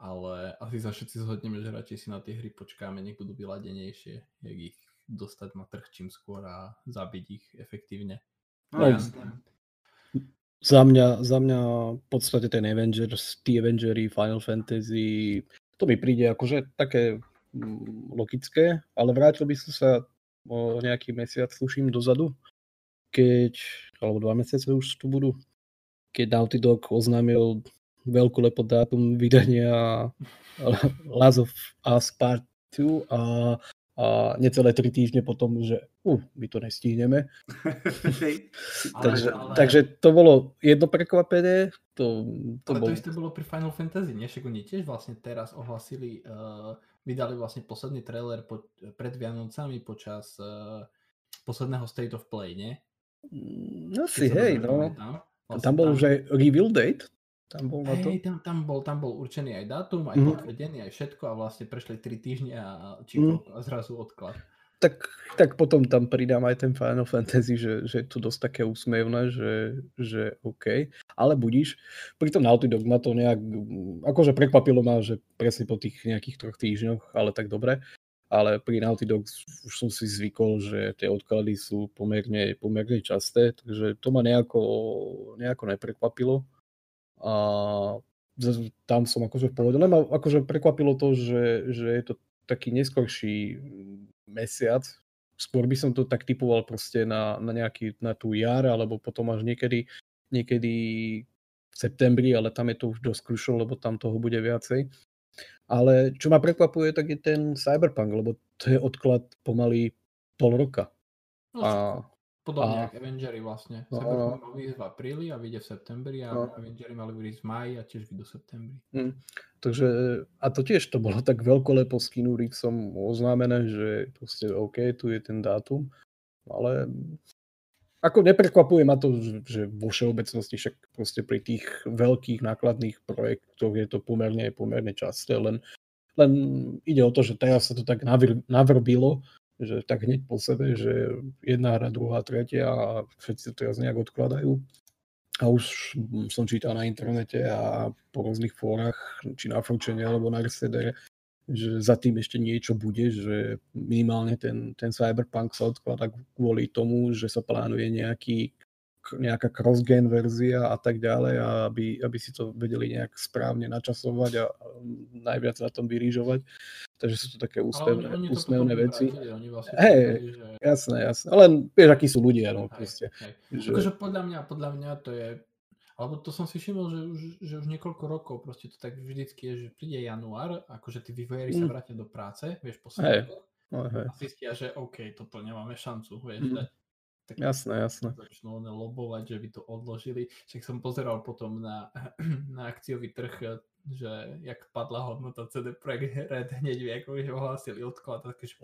ale asi sa všetci zhodneme, že radšej si na tie hry počkáme, nech budú vyladenejšie, jak ich dostať na trh čím skôr a zabiť ich efektívne. No, jasné. Za mňa, za mňa v podstate ten Avengers, tí Avengery, Final Fantasy, to mi príde akože také mm, logické, ale vrátil by som sa o nejaký mesiac, tuším, dozadu, keď, alebo dva mesiace už tu budú, keď Naughty Dog oznámil veľkú lepo dátum vydania Last of Us Part 2 a, a necelé tri týždne potom, že uh, my to nestihneme. Ale- Takže, ale- takže to bolo jedno prekvapenie. To, to Ale bol... to isté bolo pri Final Fantasy, nie? Však oni tiež vlastne teraz ohlasili, uh, vydali vlastne posledný trailer po, pred Vianocami počas uh, posledného State of Play, nie? No Keď si, hej, no. pamätám. Tam bol už aj reveal date. Tam bol na to. Hej, tam, tam, bol, tam bol určený aj dátum, aj Mhm. potvrdený, aj všetko a vlastne prešli 3 týždne a, či a zrazu odklad. Tak, tak potom tam pridám aj ten Final Fantasy, že, že je to dosť také úsmevné, že, že OK. Ale budíš. Pri tom Naughty Dog ma to nejak, akože prekvapilo ma, že presne po tých nejakých troch týždňoch, ale tak dobre. Ale pri Naughty Dog už som si zvykol, že tie odklady sú pomerne, pomerne časté, takže to ma nejako, nejako neprekvapilo. A tam som akože v pohode. Len ma akože prekvapilo to, že, že je to taký neskorší mesiac. Skôr by som to tak typoval proste na, na, nejaký, na tú jar, alebo potom až niekedy, niekedy v septembri, ale tam je to už dosť krušo, lebo tam toho bude viacej. Ale čo ma prekvapuje, tak je ten Cyberpunk, lebo to je odklad pomaly pol roka. No, A, Podobne a- ako Avengery vlastne. No, Cyberpunk vyjsť v apríli a vyjde v septembri a No. Avengery mali vyjsť v maji a tiež vyjdu v septembri. takže, a to tiež to bolo tak veľkolepo s Keanu Reevesom oznámené, že proste OK, tu je ten dátum, ale ako neprekvapuje ma to, že, že vo všeobecnosti však proste pri tých veľkých nákladných projektoch je to pomerne, pomerne časté, len, len ide o to, že teraz sa to tak navr, navrbilo, že tak hneď po sebe, že jedna hra, druhá, tretia a všetci to teraz nejak odkladajú. A už som čítal na internete a po rôznych fórach, či na Forčene alebo na Resedere, že za tým ešte niečo bude, že minimálne ten, ten Cyberpunk sa odkladá kvôli tomu, že sa plánuje nejaký, nejaká cross-gen verzia a tak ďalej, a aby, aby si to vedeli nejak správne načasovať a najviac na tom vyrížovať. Takže sú to také úsmevné, oni, oni úsmevné veci. vlastne Hej, že... Jasné, jasné. Len vieš, akí sú ľudia, no Hej, proste. hej. Že, Akože podľa mňa, podľa mňa to je, alebo to som si všimol, že už, že už niekoľko rokov proste to tak vždycky je, že príde január, akože tí vývojári sa Mm. vrátia do práce, vieš, po sviatkoch no, hej. a zistia, že OK, toto nemáme šancu, vieš, Mm. dať. Tak Jasné, jasné. začnú one lobovať, že by to odložili. Však som pozeral potom na, na akciový trh, že jak padla hodnota CD Projekt Red hneď vie, ako že ohlásili odklad, také, že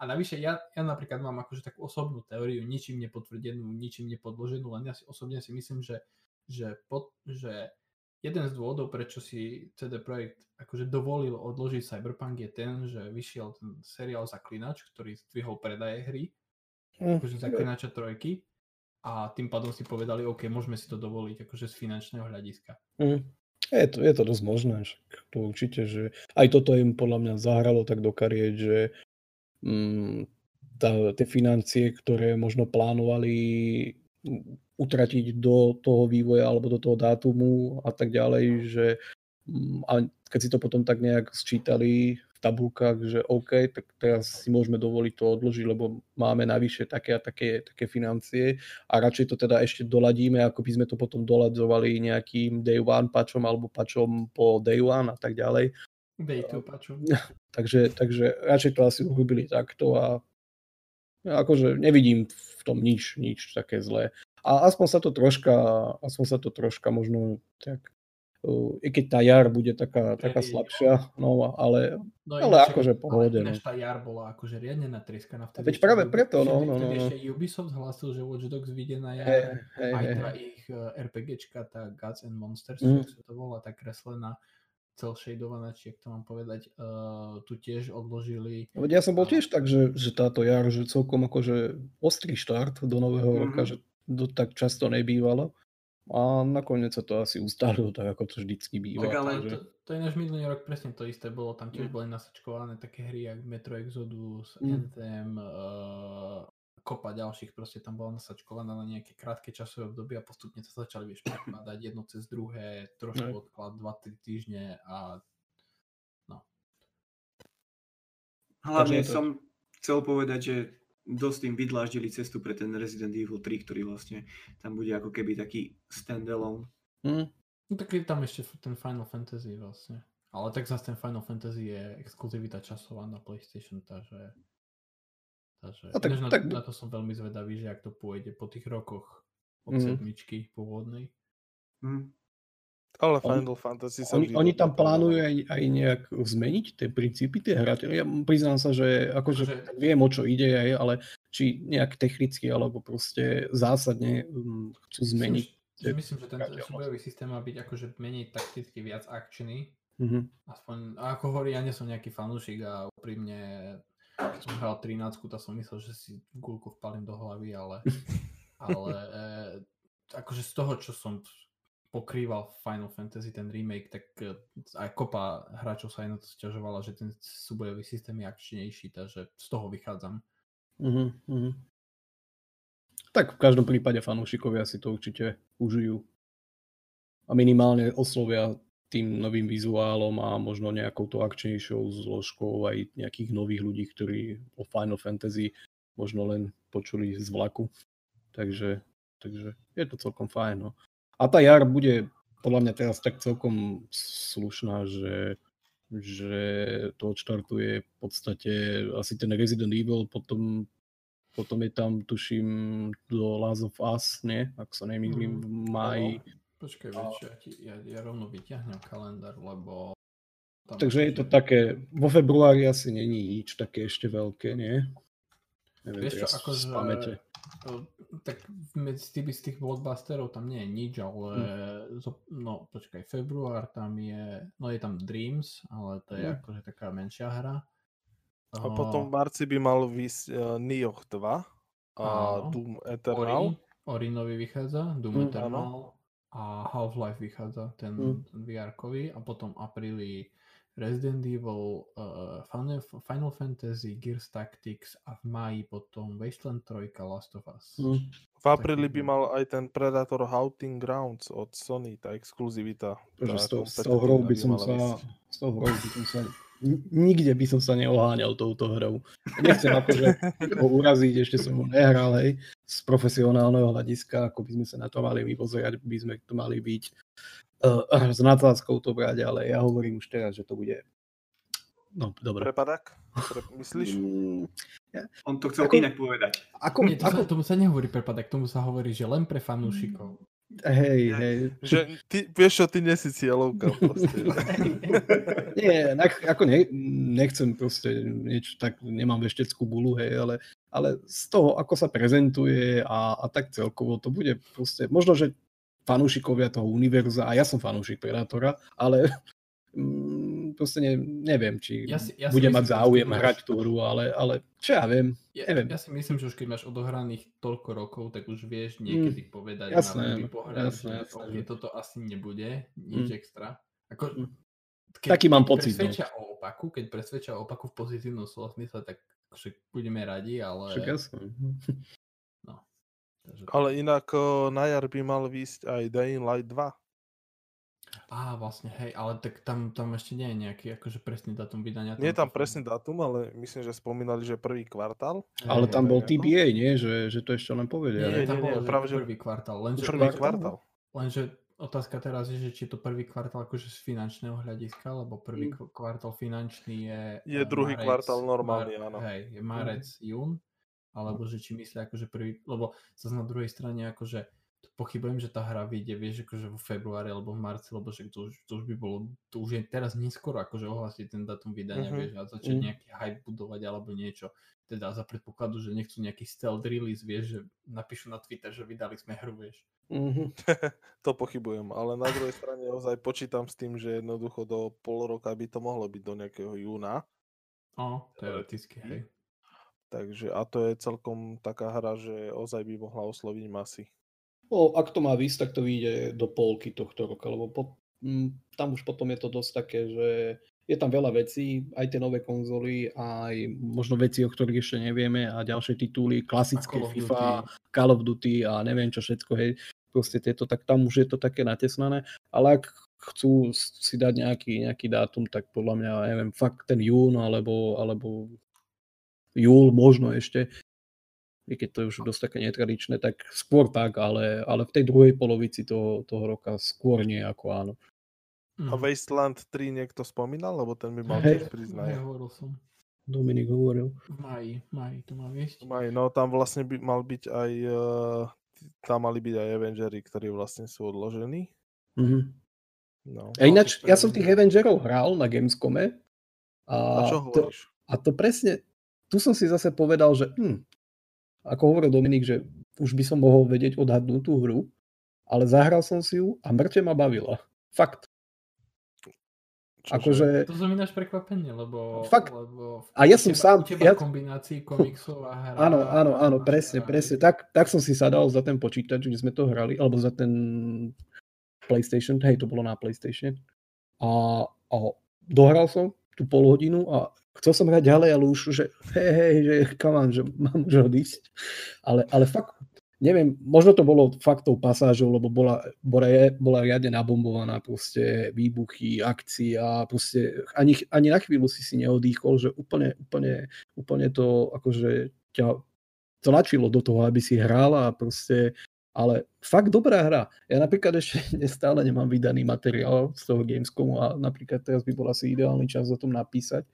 a navyše ja, ja napríklad mám akože takú osobnú teóriu, ničím nepotvrdenú, ničím nepodloženú, len ja si osobne si myslím, že, že, pod, že jeden z dôvodov, prečo si CD Projekt akože dovolil odložiť Cyberpunk je ten, že vyšiel ten seriál Zaklinač, ktorý zdvihol predaje hry, Hm, akože Zaklinača trojky a tým pádom si povedali, OK, môžeme si to dovoliť akože z finančného hľadiska. hm. Je to, je to dosť možné, to určite, že aj toto im podľa mňa zahralo tak do kariet, že mm, tá, tie financie, ktoré možno plánovali mm, utratiť do toho vývoja alebo do toho dátumu a tak ďalej, že mm, a keď si to potom tak nejak sčítali tabulkách, že OK, tak teraz si môžeme dovoliť to odložiť, lebo máme navyše také a také, také financie a radšej to teda ešte doladíme, ako by sme to potom doladzovali nejakým day one patchom alebo patchom po day one a tak ďalej. Day two paču. Takže, takže radšej to asi urobili takto a akože nevidím v tom nič, nič také zlé. A aspoň sa to troška, aspoň sa to troška možno tak, i keď tá jar bude taká, taká slabšia, no ale, No, ale ináč- akože pohode. Ale no. ináč tá jar bola akože riadne natrieskaná. A veď práve preto, no, no, no, Vtedy no. ešte Ubisoft hlásil, že Watch Dogs vyjde na jar. Hej, hej, aj tá ich eh, RPGčka, tá Gods and Monsters, Mm. sa to volá, tá kreslená, cel shadovaná, či to mám povedať, uh, tu tiež odložili. No Veď ja som bol tiež tak, že, že táto jar, že celkom akože ostrý štart do nového Mhm. roka, že to tak často nebývalo. A nakoniec sa to asi ustálilo tak, ako to vždycky býva. Tak ale To, takže... to je náš minulý rok presne to isté bolo, tam tiež Mm. boli nasačkované také hry, jak Metro Exodus, Mm. Anthem, uh, kopa ďalších, proste tam bola nasačkovaná na nejaké krátke časové obdobie a postupne sa začali, vieš, prekladať jedno cez druhé, trošku Hej. odklad, 2-3 týždne a Hlavne Takže to- som chcel povedať, že dosť im vydláždili cestu pre ten Resident Evil 3, ktorý vlastne tam bude ako keby taký standalone. Hm, No tak je tam ešte ten Final Fantasy vlastne. Ale tak zase ten Final Fantasy je exkluzivita časová na PlayStation, takže... Takže A tak- ináč na, tak- na to som veľmi zvedavý, že ak to pôjde po tých rokoch od Mhm. sedmičky pôvodnej. Hm. Ale On- Final Fantasy sa Oni, oni tam plánujú aj, aj nejak zmeniť tie princípy tie hry. Ja priznám sa, že akože Akože- tak viem, o čo ide, aj, ale či nejak technicky alebo proste zásadne um, chcú zmeniť. Myslím, že, myslím, že ten súbojový systém má byť akože menej takticky, viac akčný. Mhm. Aspoň, a ako hovorí, ja nie som nejaký fanúšik a úprimne, keď som hral 13, tak som myslel, že si gulku vpalím do hlavy, ale, ale e, akože z toho, čo som pokrýval Final Fantasy, ten remake, tak e, aj kopa hráčov sa aj na to stiažovala, že ten súbojový systém je akčnejší, takže z toho vychádzam. Mhm, mhm. Tak v každom prípade fanúšikovia si to určite užijú. A minimálne oslovia tým novým vizuálom a možno nejakou to akčnejšou zložkou aj nejakých nových ľudí, ktorí o Final Fantasy možno len počuli z vlaku. Takže, takže je to celkom fajn. No. A tá jar bude podľa mňa teraz tak celkom slušná, že, že to odštartuje v podstate asi ten Resident Evil, potom, potom je tam, tuším, do Last of Us, nie? Ak sa nemýlim, v máji. Počkaj, vieš, ja, ti, ja, ja rovno vyťahnem kalendár, lebo... Tam Takže je to také, vo februári asi není nič také ešte veľké, nie? Neviem, Vieš čo, teraz akože, z pamäte. Eh, tak medzi tými z tých blockbusterov tam nie je nič, ale zo- no počkaj, február tam je, no je tam Dreams, ale to je Hm. akože taká menšia hra. A potom v marci by mal výsť uh, Nioh 2 a Áno. Doom Eternal. Ori nový vychádza, Doom Hm, Eternal a Half-Life vychádza, ten, Hm. ten VR-kový a potom apríli Resident Evil, uh, Final, Final Fantasy, Gears Tactics a v máji potom Wasteland 3, Last of Us. Hm. V apríli by mal aj ten Predator Haunting Grounds od Sony, tá exkluzivita. Takže tá s tou, s tou hrou by som sa, s tou hrou by som sa, nikde by som sa neoháňal touto hrou. Nechcem akože ho uraziť, ešte som ho nehral, hej, z profesionálneho hľadiska, ako by sme sa na to mali vypozerať, by sme to mali byť uh, s nadsázkou to brať, ale ja hovorím už teraz, že to bude No, dobre. Prepadak? Pre, myslíš? Mm, On to chcel Ako- inak povedať. Ako, Nie, to ako, sa, tomu sa nehovorí prepadek, tomu sa hovorí, že len pre fanúšikov. hej, hej. Že ty, vieš čo, ty nie si cieľovka proste. Nie, ako ne, nechcem proste niečo tak, nemám vešteckú gulu, hej, ale, ale z toho, ako sa prezentuje a, a tak celkovo, to bude proste, možno, že fanúšikovia toho univerza, a ja som fanúšik Predatora, ale mm, proste ne, neviem, či Ja si- ja si bude myslím, mať záujem keď hrať tú hru, ale, ale čo ja viem, Ja, Neviem. ja si myslím, že už keď máš odohraných toľko rokov, tak už vieš niekedy povedať Mm, jasné, na pohľad, jasné, že jasné, OK, že- toto asi nebude, nič Mm. extra. Ako, Mm. Taký mám pocit, no. Presvedčia o opaku, keď presvedčia o opaku v pozitívnom slova tak však budeme radi, ale... však jasné. Takže... Ale inak na jar by mal výsť aj Dying Light 2. Á, vlastne, hej, ale tak tam, tam ešte nie je nejaký akože presný datum vydania. Nie je tam presný dátum, ale myslím, že spomínali, že prvý kvartál. Ale tam bol TBA, nie? Že, že to ešte len povedia. Nie, ne? tam nie, nie, bolo, že práve, že- prvý kvartál. Lenže, Prvý kvartál? lenže otázka teraz je, že či je to prvý kvartál akože z finančného hľadiska, lebo prvý Mm. kv- kvartál finančný je... Je eh, druhý kvartál normálny, áno. Hej, je marec, jún, alebo že či myslia akože prvý, lebo zase na druhej strane akože to pochybujem, že tá hra vyjde, vieš, akože vo februári alebo v marci, lebo však to už, to už by bolo, to už je teraz neskoro akože ohlasiť ten datum vydania, Mhm. vieš, a začať Mhm. nejaký hype budovať alebo niečo. Teda za predpokladu, že nechcú nejaký stealth release, vieš, že napíšu na Twitter, že vydali sme hru, vieš. Mhm. To pochybujem, ale na druhej strane ozaj počítam s tým, že jednoducho do pol roka by to mohlo byť do nejakého júna. O, teoreticky, hej. Takže a to je celkom taká hra, že ozaj by mohla osloviť masy. No, ak to má výsť, tak to vyjde do polky tohto roka, lebo po, m, tam už potom je to dosť také, že je tam veľa vecí, aj tie nové konzoly, aj možno veci, o ktorých ešte nevieme a ďalšie tituly, klasické Call FIFA, Duty. Call of Duty a neviem čo všetko, hej, proste tieto, tak tam už je to také natesnané, ale ak chcú si dať nejaký, nejaký dátum, tak podľa mňa, neviem, fakt ten jún alebo, alebo júl možno ešte, i keď to je už dosť také netradičné, tak skôr tak, ale, ale v tej druhej polovici toho, toho roka skôr nie ako áno. A Mhm. Wasteland 3 niekto spomínal, lebo ten by mal Hej. tiež prísť na Hej, jar. hovoril som. Dominik hovoril. V maji to má viesť. Maj, No tam vlastne by mal byť aj, uh, tam mali byť aj Avengery, ktorí vlastne sú odložení. Mhm. No. A ináč, ja som tých Avengerov hral na Gamescome a, A čo to, hovoríš? a to presne, tu som si zase povedal, že hm, ako hovoril Dominik, že už by som mohol vedieť odhadnúť tú hru, ale zahral som si ju a mŕte ma bavila. Fakt. Čože? Akože, To som ináč prekvapenie, lebo... Fakt. Lebo A ja som teba- sám- teba ja- v kombinácii komiksov a hra... Áno, áno, áno, presne, presne. Tak, tak som si sadal za ten počítač, kde sme to hrali, alebo za ten PlayStation, hej, to bolo na PlayStation. A, a dohral som tú pol hodinu a chcel som hrať ďalej, ale už, že hej, hej, že come on, že mám už odísť. Ale, ale fakt, neviem, možno to bolo fakt tou pasážou, lebo bola, bola, bola riadne nabombovaná proste výbuchy, akcia, proste ani, ani na chvíľu si si neodýchol, že úplne, úplne, úplne to akože ťa to načilo do toho, aby si hral a proste ale fakt dobrá hra. Ja napríklad ešte stále nemám vydaný materiál z toho Gamescomu a napríklad teraz by bol asi ideálny čas o tom napísať.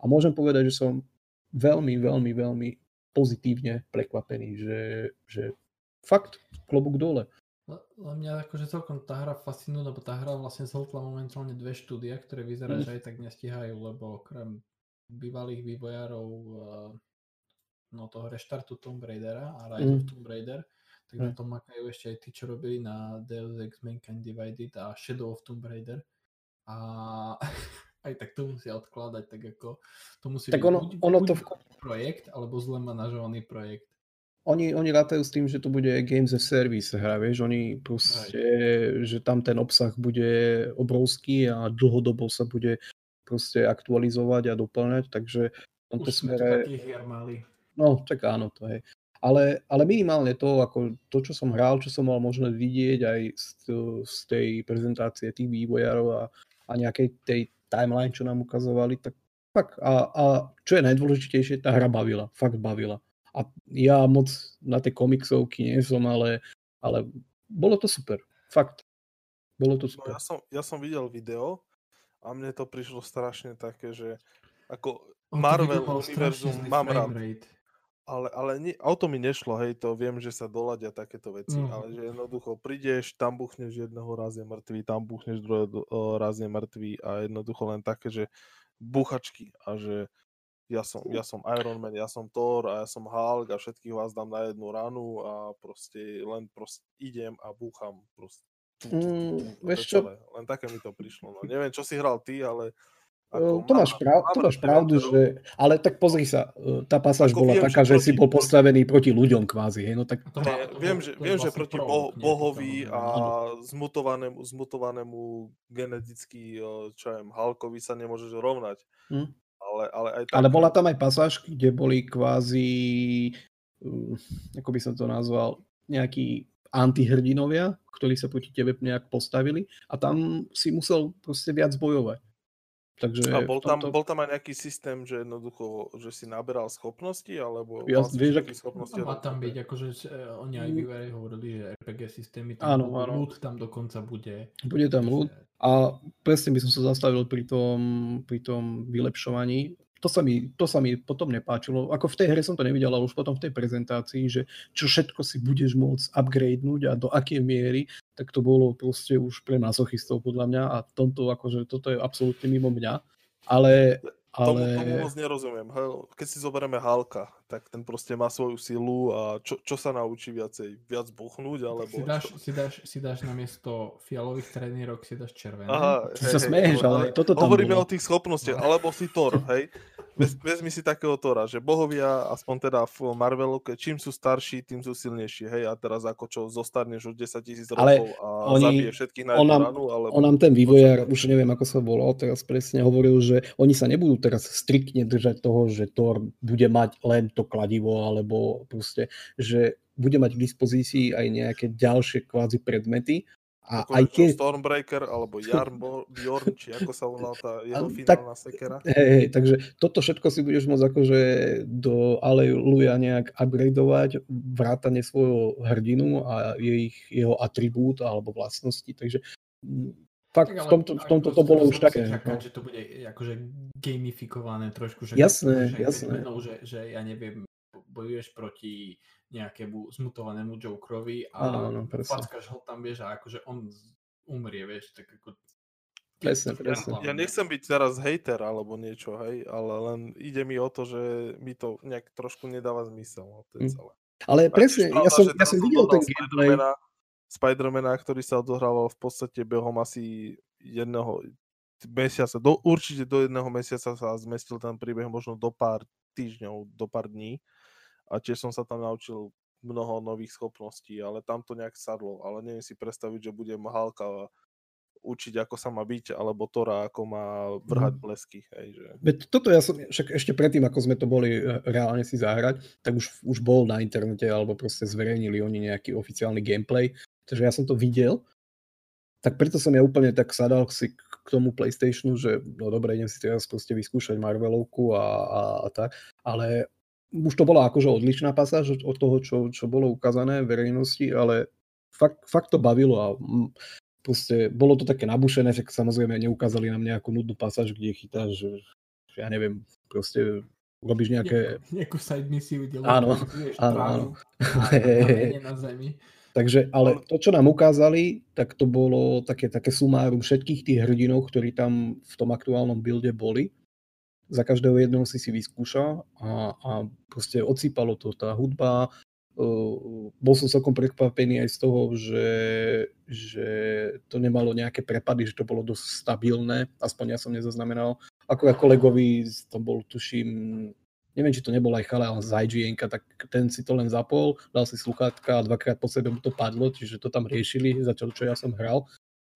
A môžem povedať, že som veľmi, veľmi, veľmi pozitívne prekvapený, že, že fakt klobúk dole. Ale mňa akože celkom tá hra fascinuje, lebo tá hra vlastne zhltla momentálne dve štúdia, ktoré vyzerá, mm. že aj tak nestihajú, lebo okrem bývalých vývojárov eh, no toho reštartu Tomb Raidera a Rise mm. of Tomb Raider, tak na mm. tom makajú ešte aj tí, čo robili na Deus Ex Mankind Divided a Shadow of Tomb Raider. A aj tak to musia odkladať, tak ako to musí tak byť ono, buď, ono buď to... projekt, alebo zle manažovaný projekt oni, oni rátajú s tým, že to bude Games of Service hra, vieš, oni proste, Aj. že tam ten obsah bude obrovský a dlhodobo sa bude proste aktualizovať a doplňať, takže v tomto Už smere... No, tak áno, to je. Ale, ale minimálne to, ako to, čo som hral, čo som mal možnosť vidieť aj z, z tej prezentácie tých vývojárov a, a nejakej tej timeline, čo nám ukazovali, tak fakt. A, a čo je najdôležitejšie, tá hra bavila. Fakt bavila. A ja moc na tie komiksovky nie som, ale, ale bolo to super. Fakt. Bolo to no, super. No, ja, som, ja som videl video a mne to prišlo strašne také, že ako Marvel univerzum mám rád. Ale, ale nie, o to mi nešlo, hej, to viem, že sa doladia takéto veci, mm. ale že jednoducho prídeš, tam buchneš jedného raz je mŕtvý, tam buchneš druhého raz je mŕtvý a jednoducho len také, že buchačky a že ja som, ja som Iron Man, ja som Thor a ja som Hulk a všetkých vás dám na jednu ranu a proste len proste idem a búcham proste. Mm, vieš čo? Len také mi to prišlo. No. Neviem, čo si hral ty, ale ako, to, máš prav, to máš pravdu, že... Ale tak pozri sa, e, tá pasáž bola viem, taká, že, proti... si bol postavený proti ľuďom kvázi, hej? No tak... To to, viem, že, viem, že vlastne proti bo, bohovi a zmutovanému, zmutovanému geneticky, čo viem, Halkovi sa nemôžeš rovnať. Hm? ale, ale aj tak... Ale bola tam aj pasáž, kde boli kvázi, mm, ako by som to nazval, nejakí antihrdinovia, ktorí sa proti tebe nejak postavili a tam si musel proste viac bojovať. Takže a bol, tomto... tam, bol tam aj nejaký systém, že jednoducho, že si naberal schopnosti, alebo ja, vieš, ak... schopnosti? Má tam byť, akože uh, oni aj mm. vývere hovorili, že RPG systémy, tam áno, áno. loot tam dokonca bude. Bude tam loot a presne by som sa zastavil pri tom, pri tom vylepšovaní. To sa, mi, to sa mi potom nepáčilo. Ako v tej hre som to nevidel, ale už potom v tej prezentácii, že čo všetko si budeš môcť upgradenúť a do akej miery tak to bolo proste už pre masochistov podľa mňa a tomto akože toto je absolútne mimo mňa. Ale, ale... Tomu, tomu moc nerozumiem. Keď si zoberieme Halka, tak ten proste má svoju silu a čo, čo sa naučí viacej? Viac buchnúť? Alebo si, dáš, si, dáš, si dáš na miesto fialových trenírok, si dáš červené. Aha, hej, sa smeješ, ale toto tam Hovoríme bolo. o tých schopnostiach, alebo si Thor, hej? vezmi si takého Tora, že bohovia, aspoň teda v Marvelu, čím sú starší, tým sú silnejší, hej, a teraz ako čo zostarneš už 10 tisíc rokov a oni, zabije všetkých na jednu nám, ranu, alebo... On nám ten vývojár, už neviem ako sa volal, teraz presne hovoril, že oni sa nebudú teraz striktne držať toho, že Thor bude mať len to kladivo, alebo proste, že bude mať k dispozícii aj nejaké ďalšie kvázi predmety a ako aj keď... Stormbreaker alebo Jarnbjorn, či ako sa volá tá jeho finálna tak, sekera. Hej, hej, takže toto všetko si budeš môcť akože do Aleluja nejak upgradeovať, vrátane svojho hrdinu a jej, jeho atribút alebo vlastnosti, takže fakt tak, v tomto, v tomto to bolo už také. Čakať, no. že to bude akože gamifikované trošku, že, jasné, že, jasné. Menou, že, že ja neviem, bojuješ proti nejakému zmutovanému Jokerovi a áno, fackaš ho tam, vieš, a akože on umrie, vieš, tak ako Presne, presne. Ja nechcem byť teraz hater alebo niečo, hej, ale len ide mi o to, že mi to nejak trošku nedáva zmysel. No, to je hm. celé. Ale presne, ja som, ja som videl ten gameplay. Spidermana, ktorý sa odohrával v podstate behom asi jedného mesiaca, do, určite do jedného mesiaca sa zmestil ten príbeh možno do pár týždňov, do pár dní a tiež som sa tam naučil mnoho nových schopností, ale tam to nejak sadlo, ale neviem si predstaviť, že budem Halka učiť, ako sa má byť, alebo Tora, ako má vrhať mhm. blesky. Hej, že... Veď toto ja som, však ešte predtým, ako sme to boli e, reálne si zahrať, tak už, už bol na internete, alebo proste zverejnili oni nejaký oficiálny gameplay, takže ja som to videl, tak preto som ja úplne tak sadal si k tomu PlayStationu, že no dobre, idem si teraz proste vyskúšať Marvelovku a, a, a tak, ale už to bola akože odlišná pasáž od toho, čo, čo bolo ukázané verejnosti, ale fakt, fakt to bavilo a proste bolo to také nabušené, že samozrejme neukázali nám nejakú nudnú pasáž, kde chytáš, že, ja neviem, proste robíš nejaké... Nejakú side misiu, kde Áno, áno, áno. na zemi. Takže, ale to, čo nám ukázali, tak to bolo také, také sumárum všetkých tých hrdinov, ktorí tam v tom aktuálnom builde boli. Za každého jedného si si vyskúšal a, a proste odsýpalo to tá hudba. Uh, bol som celkom prekvapený aj z toho, že, že to nemalo nejaké prepady, že to bolo dosť stabilné, aspoň ja som nezaznamenal. Ako ja kolegovi, to bol tuším, neviem, či to nebol aj chala z ign tak ten si to len zapol, dal si sluchátka a dvakrát po sebe mu to padlo, čiže to tam riešili, začal čo ja som hral.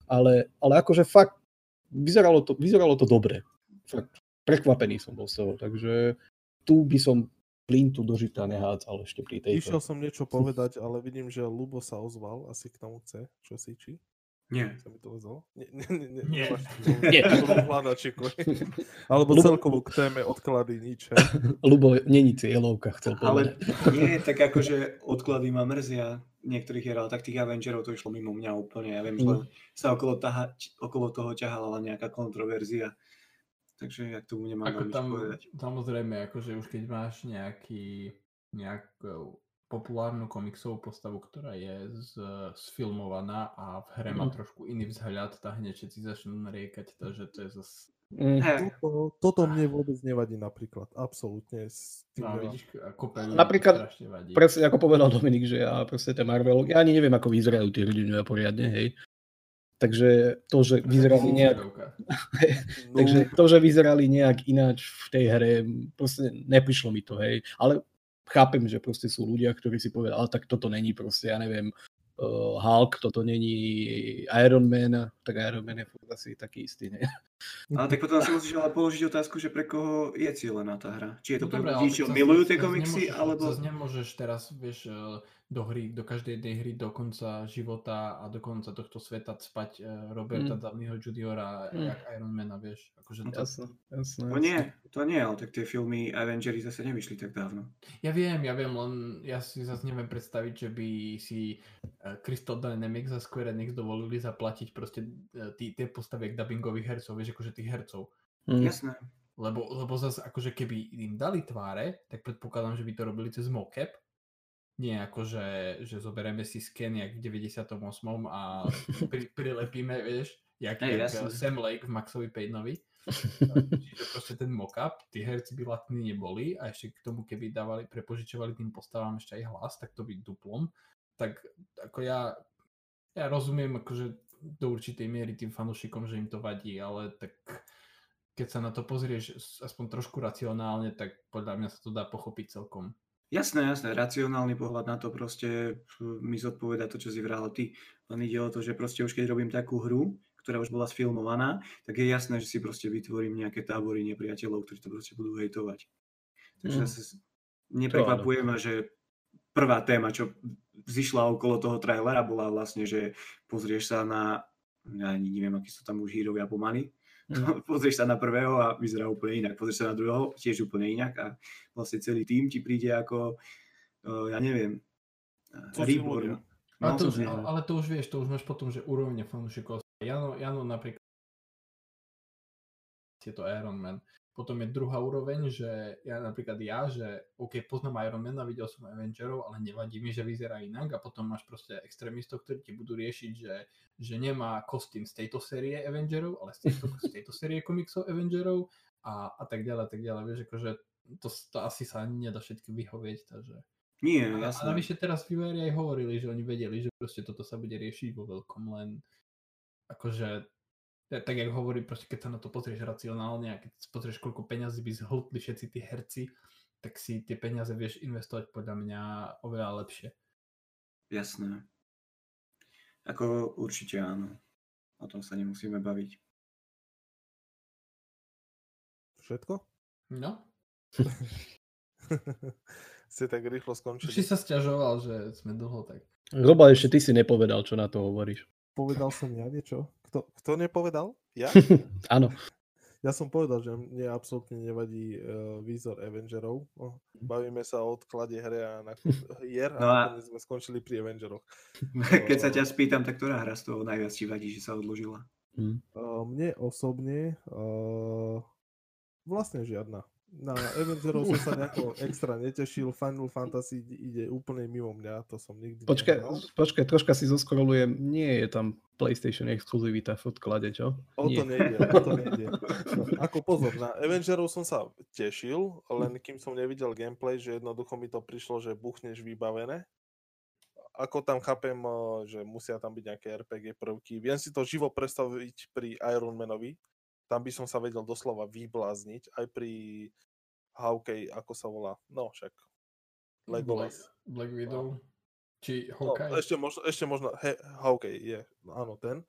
Ale, ale akože fakt, vyzeralo to, vyzeralo to dobre. Fakt, prekvapený som bol z toho, takže tu by som plintu do žita nehádzal ešte pri tejto. Išiel som niečo povedať, ale vidím, že Lubo sa ozval, asi k tomu chce, čo si či? Nie. Sa mi to ozval? Nie, nie, nie, nie. Alebo Lubo- celkovo k téme odklady nič. Lubo, není cieľovka, chcel Ale povedať. nie, tak akože odklady ma mrzia niektorých hier, ale tak tých Avengerov to išlo mimo mňa úplne. Ja viem, že Mm. sa okolo, taha, okolo toho ťahala nejaká kontroverzia. Takže ja k tomu nemám Ako tam, povedať. samozrejme, akože už keď máš nejaký, nejakú populárnu komiksovú postavu, ktorá je z, sfilmovaná a v hre má Mm. trošku iný vzhľad, tak hneď všetci začnú nariekať, takže to je zase... Mm. Toto, toto mne vôbec nevadí napríklad. Absolútne. No, vidíš, ľudí Napríklad vadí. Presne ako povedal Dominik, že ja proste ten Marvel, ja ani neviem, ako vyzerajú tí hrdinové poriadne, hej. Takže to, že vyzerali nejak, No, takže to, že vyzerali nejak ináč v tej hre, proste neprišlo mi to, hej. Ale chápem, že proste sú ľudia, ktorí si povedali, ale tak toto není proste, ja neviem, uh, Hulk, toto není Iron Man, tak Iron Man je asi taký istý, ne? Ale tak potom si musíš ale položiť otázku, že pre koho je cieľená tá hra. Či je to pre No ale ľudí, čo milujú tie komiksy, nemôžeš- alebo... Zas nemôžeš teraz, vieš, eh, do hry, do každej jednej hry do konca života a do konca tohto sveta spať eh, Roberta Mm. Downeyho Juniora Mm. jak Iron Mana, vieš. Akože to, Jasné, jasné. No nie, to nie, ale tak tie filmy Avengers zase nevyšli tak dávno. Ja viem, ja viem, len ja si zase neviem predstaviť, že by si eh, Crystal Dynamics a Square Enix dovolili zaplatiť proste tí, tie postavy dubbingových hercov, vieš, akože tých hercov. Mm. Jasné. Lebo, lebo zase akože keby im dali tváre, tak predpokladám, že by to robili cez mocap. Nie ako, že, že zoberieme si sken jak v 98. a pri, prilepíme, vieš, jak, Hej, jak jasné. Sam Lake v Maxovi Payneovi. Čiže proste ten mockup, tí herci by latní neboli a ešte k tomu, keby dávali, prepožičovali tým postavám ešte aj hlas, tak to by duplom. Tak ako ja, ja rozumiem akože do určitej miery tým fanúšikom, že im to vadí, ale tak keď sa na to pozrieš aspoň trošku racionálne, tak podľa mňa sa to dá pochopiť celkom. Jasné, jasné, racionálny pohľad na to proste mi zodpoveda to, čo si vral ty. Len ide o to, že proste už keď robím takú hru, ktorá už bola sfilmovaná, tak je jasné, že si proste vytvorím nejaké tábory nepriateľov, ktorí to proste budú hejtovať. Takže Mm. zase neprekvapuje ma, že prvá téma, čo vzýšla okolo toho trailera, bola vlastne, že pozrieš sa na, ja ani neviem, akí sú tam už hírovia pomaly. pozrieš sa na prvého a vyzerá úplne inak. Pozrieš sa na druhého, tiež úplne inak a vlastne celý tým ti príde ako, uh, ja neviem, Cudzí Reborn. ľudia. Ale, No, to, ale, ľudia. ale to už vieš, to už máš potom, že úrovne fanúšikov. Jano, Jano napríklad je to Iron Man. Potom je druhá úroveň, že ja napríklad ja, že OK, poznám Iron Mana, videl som Avengerov, ale nevadí mi, že vyzerá inak a potom máš proste extrémistov, ktorí ti budú riešiť, že, že nemá kostým z tejto série Avengerov, ale z tejto, z tejto série komiksov Avengerov a, a tak ďalej, tak ďalej. Vieš, akože to, to asi sa nedá všetky vyhovieť, takže... Nie, A, a jasné. navyše teraz vývojári aj hovorili, že oni vedeli, že proste toto sa bude riešiť vo veľkom, len akože tak jak hovorí, proste keď sa na to pozrieš racionálne a keď si pozrieš, koľko peňazí by zhltli všetci tí herci, tak si tie peniaze vieš investovať podľa mňa oveľa lepšie. Jasné. Ako určite áno. O tom sa nemusíme baviť. Všetko? No, Ste tak rýchlo už si skončili. sa stiažoval, že sme dlho tak. Roba, ešte ty si nepovedal, čo na to hovoríš. Povedal som ja niečo? Kto, kto nepovedal? Ja? Áno. Ja som povedal, že mne absolútne nevadí uh, výzor Avengerov. No, bavíme sa o odklade hry a na hier No a- a sme skončili pri Avengeroch. Keď sa ťa spýtam, tak ktorá hra z toho najviac ti vadí, že sa odložila? Uh, mne osobne uh, vlastne žiadna. Na Avengerov som sa nejako extra netešil, Final Fantasy ide úplne mimo mňa, to som nikdy Počkaj, nehral. počkaj, troška si zoskrolujem. Nie je tam PlayStation exkluzivita v odklade, čo? O to Nie. nejde, o to nejde. Ako pozor, na Avengerov som sa tešil, len kým som nevidel gameplay, že jednoducho mi to prišlo, že buchneš vybavené. Ako tam chápem, že musia tam byť nejaké RPG prvky. Viem si to živo predstaviť pri Iron Manovi. Tam by som sa vedel doslova vyblázniť. Aj pri Hawkeye, ako sa volá. No však. Legolas. Black Widow. Či No, Hawkeye. ešte možno, ešte možno he, Hawkeye je, áno, ten.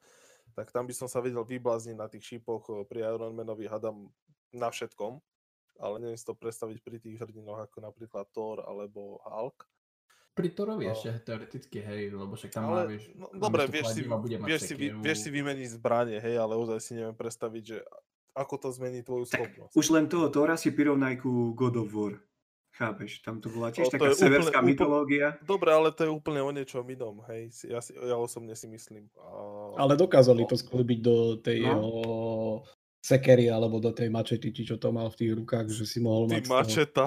Tak tam by som sa vedel vyblázniť na tých šípoch o, pri Iron Manovi, hadam na všetkom. Ale neviem si to predstaviť pri tých hrdinoch ako napríklad Thor alebo Hulk. Pri Thorovi No. ešte teoreticky, hej, lebo však tam Ale, vieš, no, tam dobre, vieš si, vieš, si, vieš si vymeniť zbranie, hej, ale ozaj si neviem predstaviť, že ako to zmení tvoju Tak schopnosť. už len toho Tora si prirovnaj ku God of War. Chápeš? Tam to bola tiež O, to taká severská úplne- mytológia. Dobre, ale to je úplne o niečom inom, hej. Ja, si, ja osobne si myslím. A... Ale dokázali No. to sklbiť do tej No. jeho sekery alebo do tej mačety, či čo to mal v tých rukách, že si mohol Ty mať... mačeta.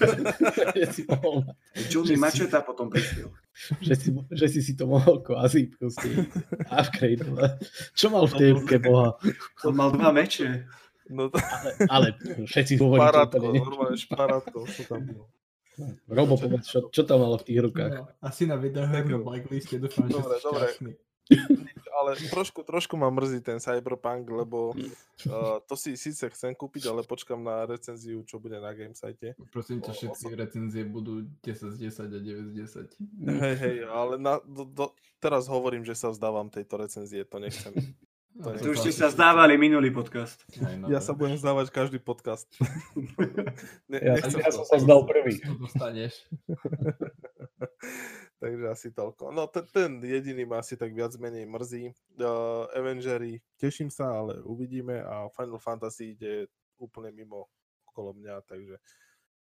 že, si mohol, mať- Johnny Že si- Macheta potom prišiel. že, si, že si si to mohol kvázi proste upgradeovať. Čo mal v tej ruke boha? On mal dva meče. No to Ale, ale všetci hovorí to šparátko, úplne. normálne šparátko, čo tam bolo. Robo, povedz, čo, čo tam malo v tých rukách? No, asi na videohernom blackliste dúfam, že Dobre, si dobre. šťastný. Ale trošku, trošku ma mrzí ten Cyberpunk, lebo uh, to si síce chcem kúpiť, ale počkam na recenziu, čo bude na Gamesite. Prosím ťa, všetky recenzie budú 10 z 10 a 9 z 10. Hej, hej, ale na, do, do, teraz hovorím, že sa vzdávam tejto recenzie, to nechcem. To To už ste sa zdávali minulý podcast. Aj, no, Ja sa budem vzdávať každý podcast. Ne, Ja, ja som sa zdal prvý. Dostaneš. Takže asi toľko. No ten, ten jediný ma asi tak viac menej mrzí. Uh, Avengery, teším sa, ale uvidíme a Final Fantasy ide úplne mimo okolo mňa, takže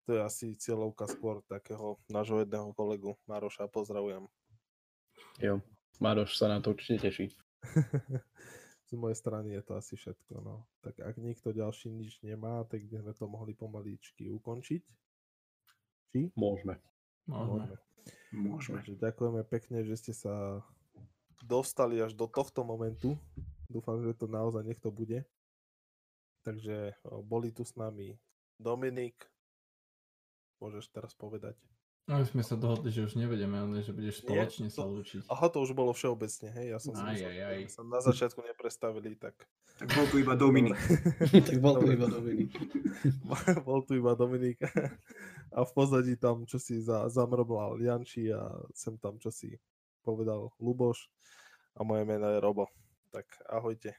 to je asi cieľovka skôr takého nášho jedného kolegu Maroša. Pozdravujem. Jo, Maroš sa na to určite teší. Z mojej strany je to asi všetko. No. Tak ak nikto ďalší nič nemá, tak by sme to mohli pomaličky ukončiť. Či? Môžeme. Môžeme. Môžeme. Takže ďakujeme pekne, že ste sa dostali až do tohto momentu. Dúfam, že to naozaj niekto bude. Takže boli tu s nami Dominik. Môžeš teraz povedať. No, my sme sa dohodli, že už nebudeme, ale že budeš Nie, spoločne sa to- lúčiť. Aha, to už bolo všeobecne, hej? Ja som si Aj, myslel, aj, aj. sa na začiatku neprestavili, tak Tak bol tu iba Dominik. tak bol Dobre. iba Dominik. bol tu iba Dominik a v pozadí tam čo si za, zamrblal Janči a sem tam čo si povedal Luboš a moje meno je Robo. Tak ahojte.